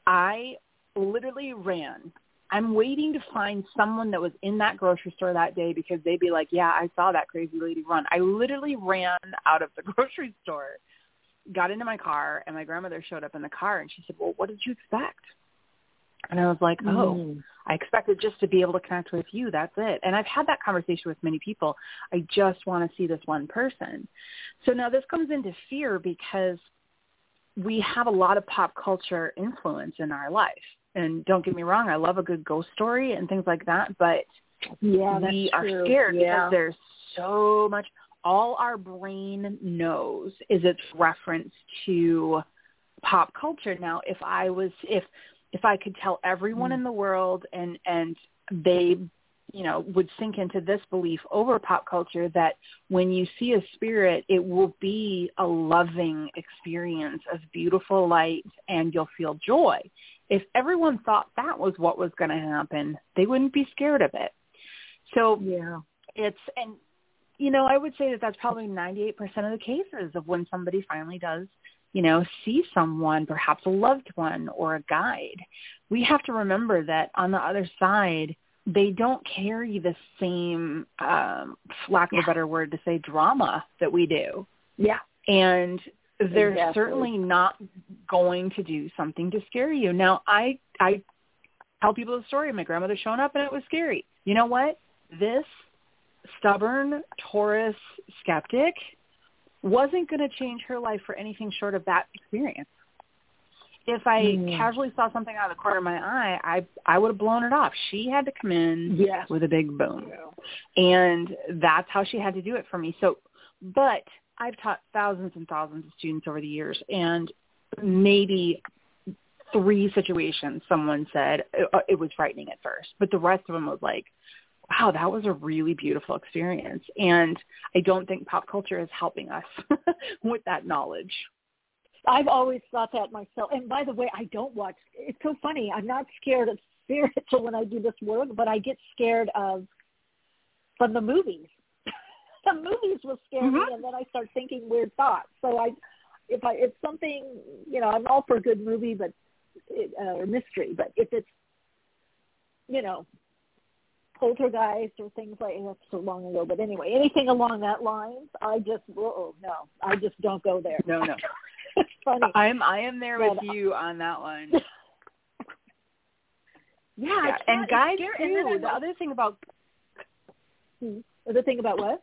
I literally ran. I'm waiting to find someone that was in that grocery store that day because they'd be like, yeah, I saw that crazy lady run. I literally ran out of the (laughs) grocery store got into my car and my grandmother showed up in the car and she said, well, what did you expect? And I was like, oh, mm. I expected just to be able to connect with you. That's it. And I've had that conversation with many people. I just want to see this one person. So now this comes into fear because we have a lot of pop culture influence in our life. And don't get me wrong, I love a good ghost story and things like that, but yeah, we are true. scared yeah. because there's so much all our brain knows is its reference to pop culture. Now, if I was, if, if I could tell everyone mm. in the world and, and they, you know, would sink into this belief over pop culture that when you see a spirit, it will be a loving experience of beautiful light and you'll feel joy. If everyone thought that was what was going to happen, they wouldn't be scared of it. So yeah, it's and you know, I would say that that's probably 98% of the cases of when somebody finally does, you know, see someone, perhaps a loved one or a guide. We have to remember that on the other side, they don't carry the same, um, lack of yeah. a better word to say, drama that we do. Yeah. And they're exactly. certainly not going to do something to scare you. Now, I I tell people the story of my grandmother showing up and it was scary. You know what? This stubborn Taurus skeptic wasn't going to change her life for anything short of that experience. If I mm. casually saw something out of the corner of my eye, I I would have blown it off. She had to come in with a big boom, and that's how she had to do it for me. So, but I've taught thousands and thousands of students over the years, and maybe three situations someone said it, uh, it was frightening at first, but the rest of them was like, wow, that was a really beautiful experience. And I don't think pop culture is helping us (laughs) with that knowledge. I've always thought that myself. And by the way, I don't watch. It's so funny. I'm not scared of spiritual (laughs) when I do this work, but I get scared of from the movies. (laughs) the movies will scare mm-hmm. me, and then I start thinking weird thoughts. So I, if I, if something, you know, I'm all for a good movie, but uh, or mystery. But if it's, you know, poltergeist or things like that's so long ago. But anyway, anything along that lines, I just oh no, I just don't go there. No, no. (laughs) it's funny. I'm I am there but, with you on that one. (laughs) yeah, yeah. and guys too. And the other thing about hmm. the other thing about what?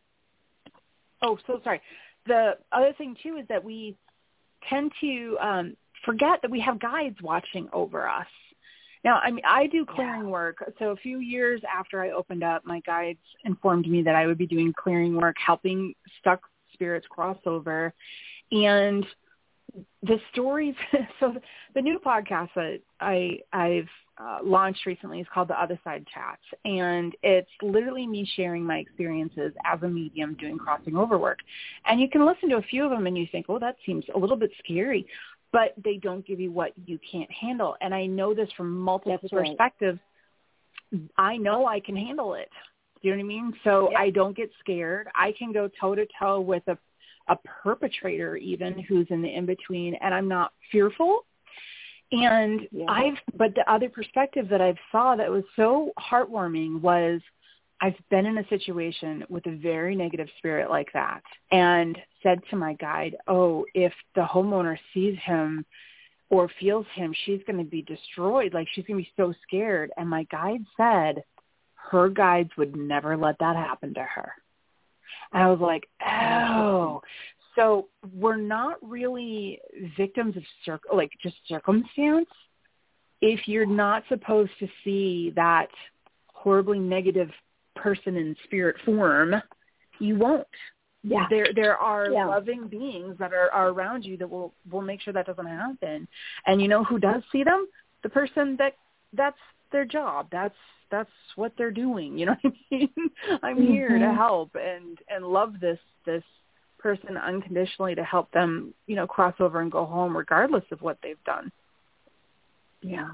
Oh, so sorry. The other thing too is that we tend to um forget that we have guides watching over us now, I mean, I do clearing yeah. work. So a few years after I opened up, my guides informed me that I would be doing clearing work, helping stuck spirits cross over. And the stories. (laughs) So the new podcast that I I've uh, launched recently is called The Other Side Chats, and it's literally me sharing my experiences as a medium doing crossing over work. And you can listen to a few of them, and you think, oh, that seems a little bit scary, but they don't give you what you can't handle. And I know this from multiple That's right. perspectives. I know I can handle it. Do you know what I mean? So Yeah. I don't get scared. I can go toe to toe with a a perpetrator even who's in the in between and I'm not fearful. And Yeah. I've but the other perspective that I've saw that was so heartwarming was I've been in a situation with a very negative spirit like that and said to my guide, "Oh, if the homeowner sees him or feels him, she's going to be destroyed. Like she's going to be so scared." And my guide said her guides would never let that happen to her. And I was like, "Oh." So we're not really victims of cir- like just circumstance. If you're not supposed to see that horribly negative person in spirit form, you won't. Yeah. There there are Yeah. loving beings that are, are around you that will will make sure that doesn't happen. And you know who does see them? The person that that's their job. That's that's what they're doing. You know what I mean? (laughs) I'm here to Mhm. help and and love this this person unconditionally to help them, you know, cross over and go home regardless of what they've done. Yeah.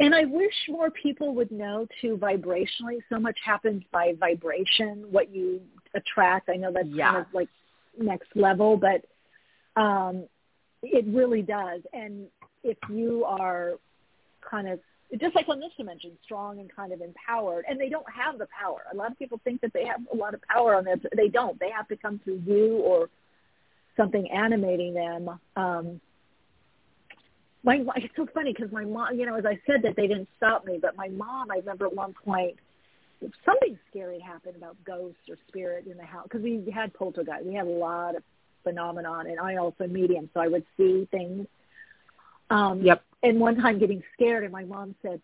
And I wish more people would know too vibrationally. So much happens by vibration, what you attract. I know that's Yeah. kind of like next level, but um it really does. And if you are kind of just like on this dimension, strong and kind of empowered, and they don't have the power. A lot of people think that they have a lot of power on this. They don't. They have to come through you or something animating them. Um, my it's so funny because my mom, you know, as I said that they didn't stop me, but my mom, I remember at one point something scary happened about ghosts or spirit in the house because we had poltergeist. We had a lot of phenomenon, and I also medium, so I would see things. Um, Yep. And one time getting scared, and my mom said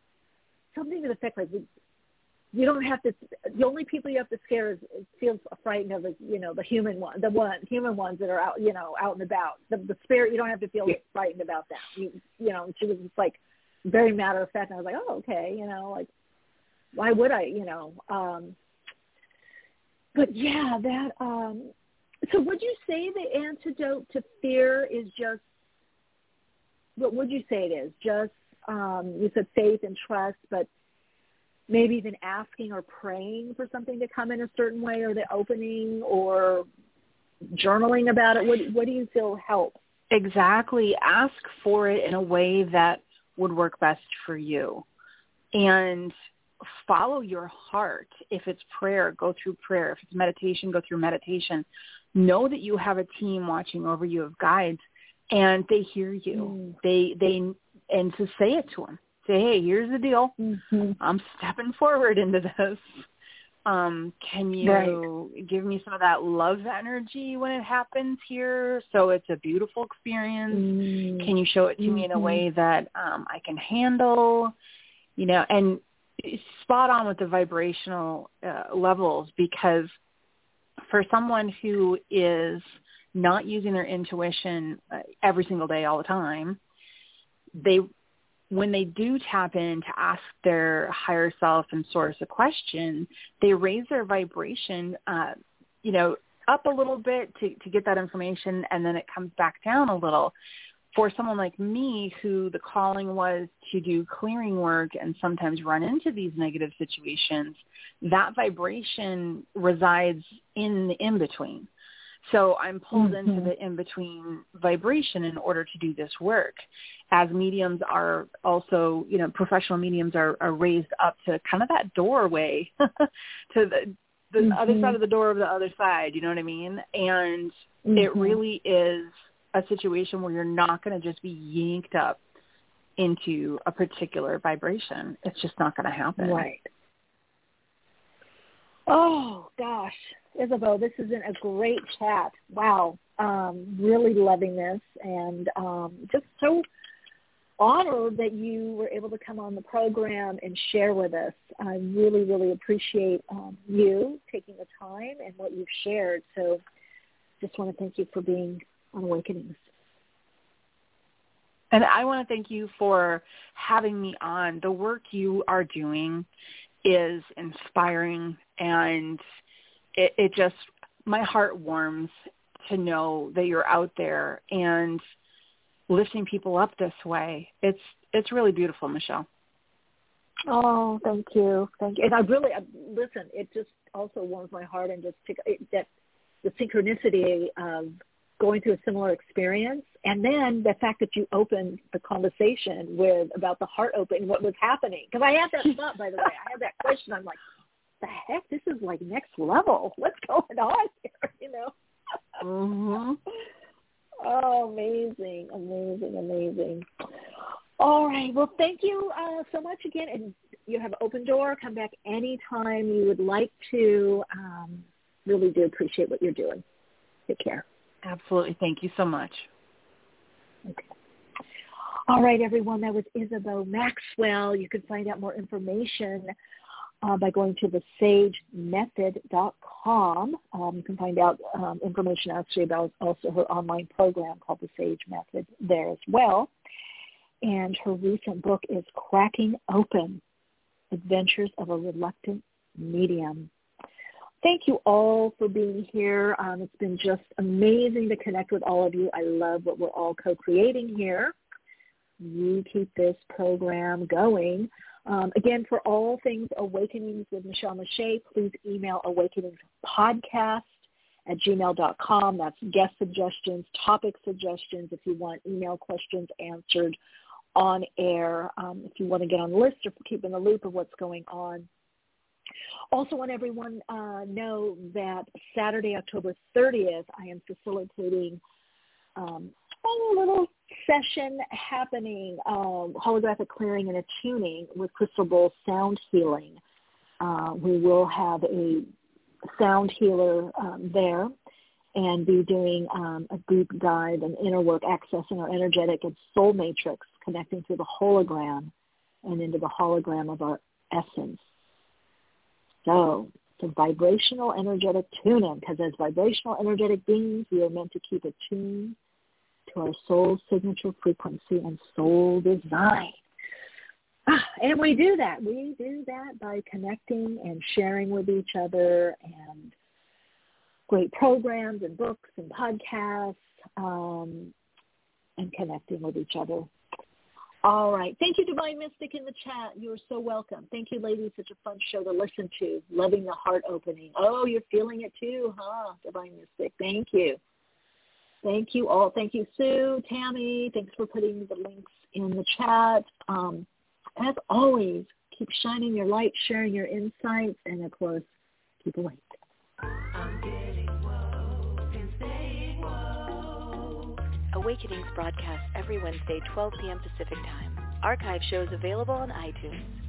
something to the effect like, "You don't have to. The only people you have to scare is, is feel frightened of is you know the human one, the one human ones that are out, you know, out and about. The, the spirit, you don't have to feel Yeah. frightened about that. You, you know." She was just like very matter of fact, and I was like, "Oh, okay," you know, like why would I, you know? Um, but yeah, that. um So would you say the antidote to fear is just? What would you say it is? Just um, you said faith and trust, but maybe even asking or praying for something to come in a certain way, or the opening, or journaling about it. What What do you feel helps? Exactly. Ask for it in a way that would work best for you. And follow your heart. If it's prayer, go through prayer. If it's meditation, go through meditation. Know that you have a team watching over you of guides and they hear you. Mm. They they and to say it to them. Say, "Hey, here's the deal. Mm-hmm. I'm stepping forward into this. Um, can you give me some of that love energy when it happens here so it's a beautiful experience? Mm-hmm. Can you show it to me in a way that um, I can handle? You know, and spot on with the vibrational uh, levels because for someone who is not using their intuition uh, every single day all the time, they when they do tap in to ask their higher self and source a question, they raise their vibration, uh, you know, up a little bit to, to get that information, and then it comes back down a little. For someone like me, who the calling was to do clearing work and sometimes run into these negative situations, that vibration resides in the in-between. So I'm pulled Mm-hmm. into the in-between vibration in order to do this work. As mediums are also, you know, professional mediums are, are raised up to kind of that doorway (laughs) to the, the other Mhm. side of the door of the other side, you know what I mean? And it Mhm. really is a situation where you're not going to just be yanked up into a particular vibration. It's just not going to happen. Right. Oh gosh, Isabeau, this has been a great chat. Wow, um, really loving this, and um, just so honored that you were able to come on the program and share with us. I really, really appreciate um, you taking the time and what you've shared. So, just want to thank you for being on Awakenings. And I want to thank you for having me on. The work you are doing is inspiring and it, it just, my heart warms to know that you're out there and lifting people up this way. It's, it's really beautiful, Michele. Oh, thank you, thank you. And I really I, listen. It just also warms my heart and just it, that the synchronicity of going through a similar experience, and then the fact that you opened the conversation with about the heart opening, what was happening. Because I had that thought, by the way. I had that question. I'm like, the heck, this is like next level. (laughs) What's going on here? You know. mm-hmm. (laughs) Oh, amazing, amazing, amazing. All right. Well, thank you uh, so much again. And you have an open door. Come back anytime you would like to. Um, really do appreciate what you're doing. Take care. Absolutely. Thank you so much. Okay. All right, everyone. That was Isabeau Maxwell. You can find out more information uh, by going to thesagemethod.com. Um, you can find out um, information actually about also her online program called The Sage Method there as well and her recent book is Cracking Open, Adventures of a Reluctant Medium. Thank you all for being here. Um, it's been just amazing to connect with all of you. I love what we're all co-creating here. You keep this program going. Um, again, for all things Awakenings with Michele Meiche, please email awakeningspodcast at gmail.com. That's guest suggestions, topic suggestions if you want email questions answered on air um, if you want to get on the list or keep in the loop of what's going on. Also want everyone uh, know that Saturday, October 30th, I am facilitating um, a little session happening, um, holographic clearing and attuning with Crystal Bowl Sound Healing. Uh, we will have a sound healer um, there and be doing um, a deep dive and inner work, accessing our energetic and soul matrix connecting to the hologram and into the hologram of our essence. So it's a vibrational energetic tune-in because as vibrational energetic beings, we are meant to keep attuned to our soul signature frequency and soul design. Ah, and we do that. We do that by connecting and sharing with each other and great programs and books and podcasts um, and connecting with each other all right. Thank you, Divine Mystic, in the chat. You are so welcome. Thank you, ladies. Such a fun show to listen to. Loving the heart opening. Oh, you're feeling it too, huh, Divine Mystic? Thank you. Thank you all. Thank you, Sue, Tammy. Thanks for putting the links in the chat. Um, as always, keep shining your light, sharing your insights, and of course, keep awake. Awakenings broadcast every Wednesday, 12 p.m. Pacific Time. Archive shows available on iTunes.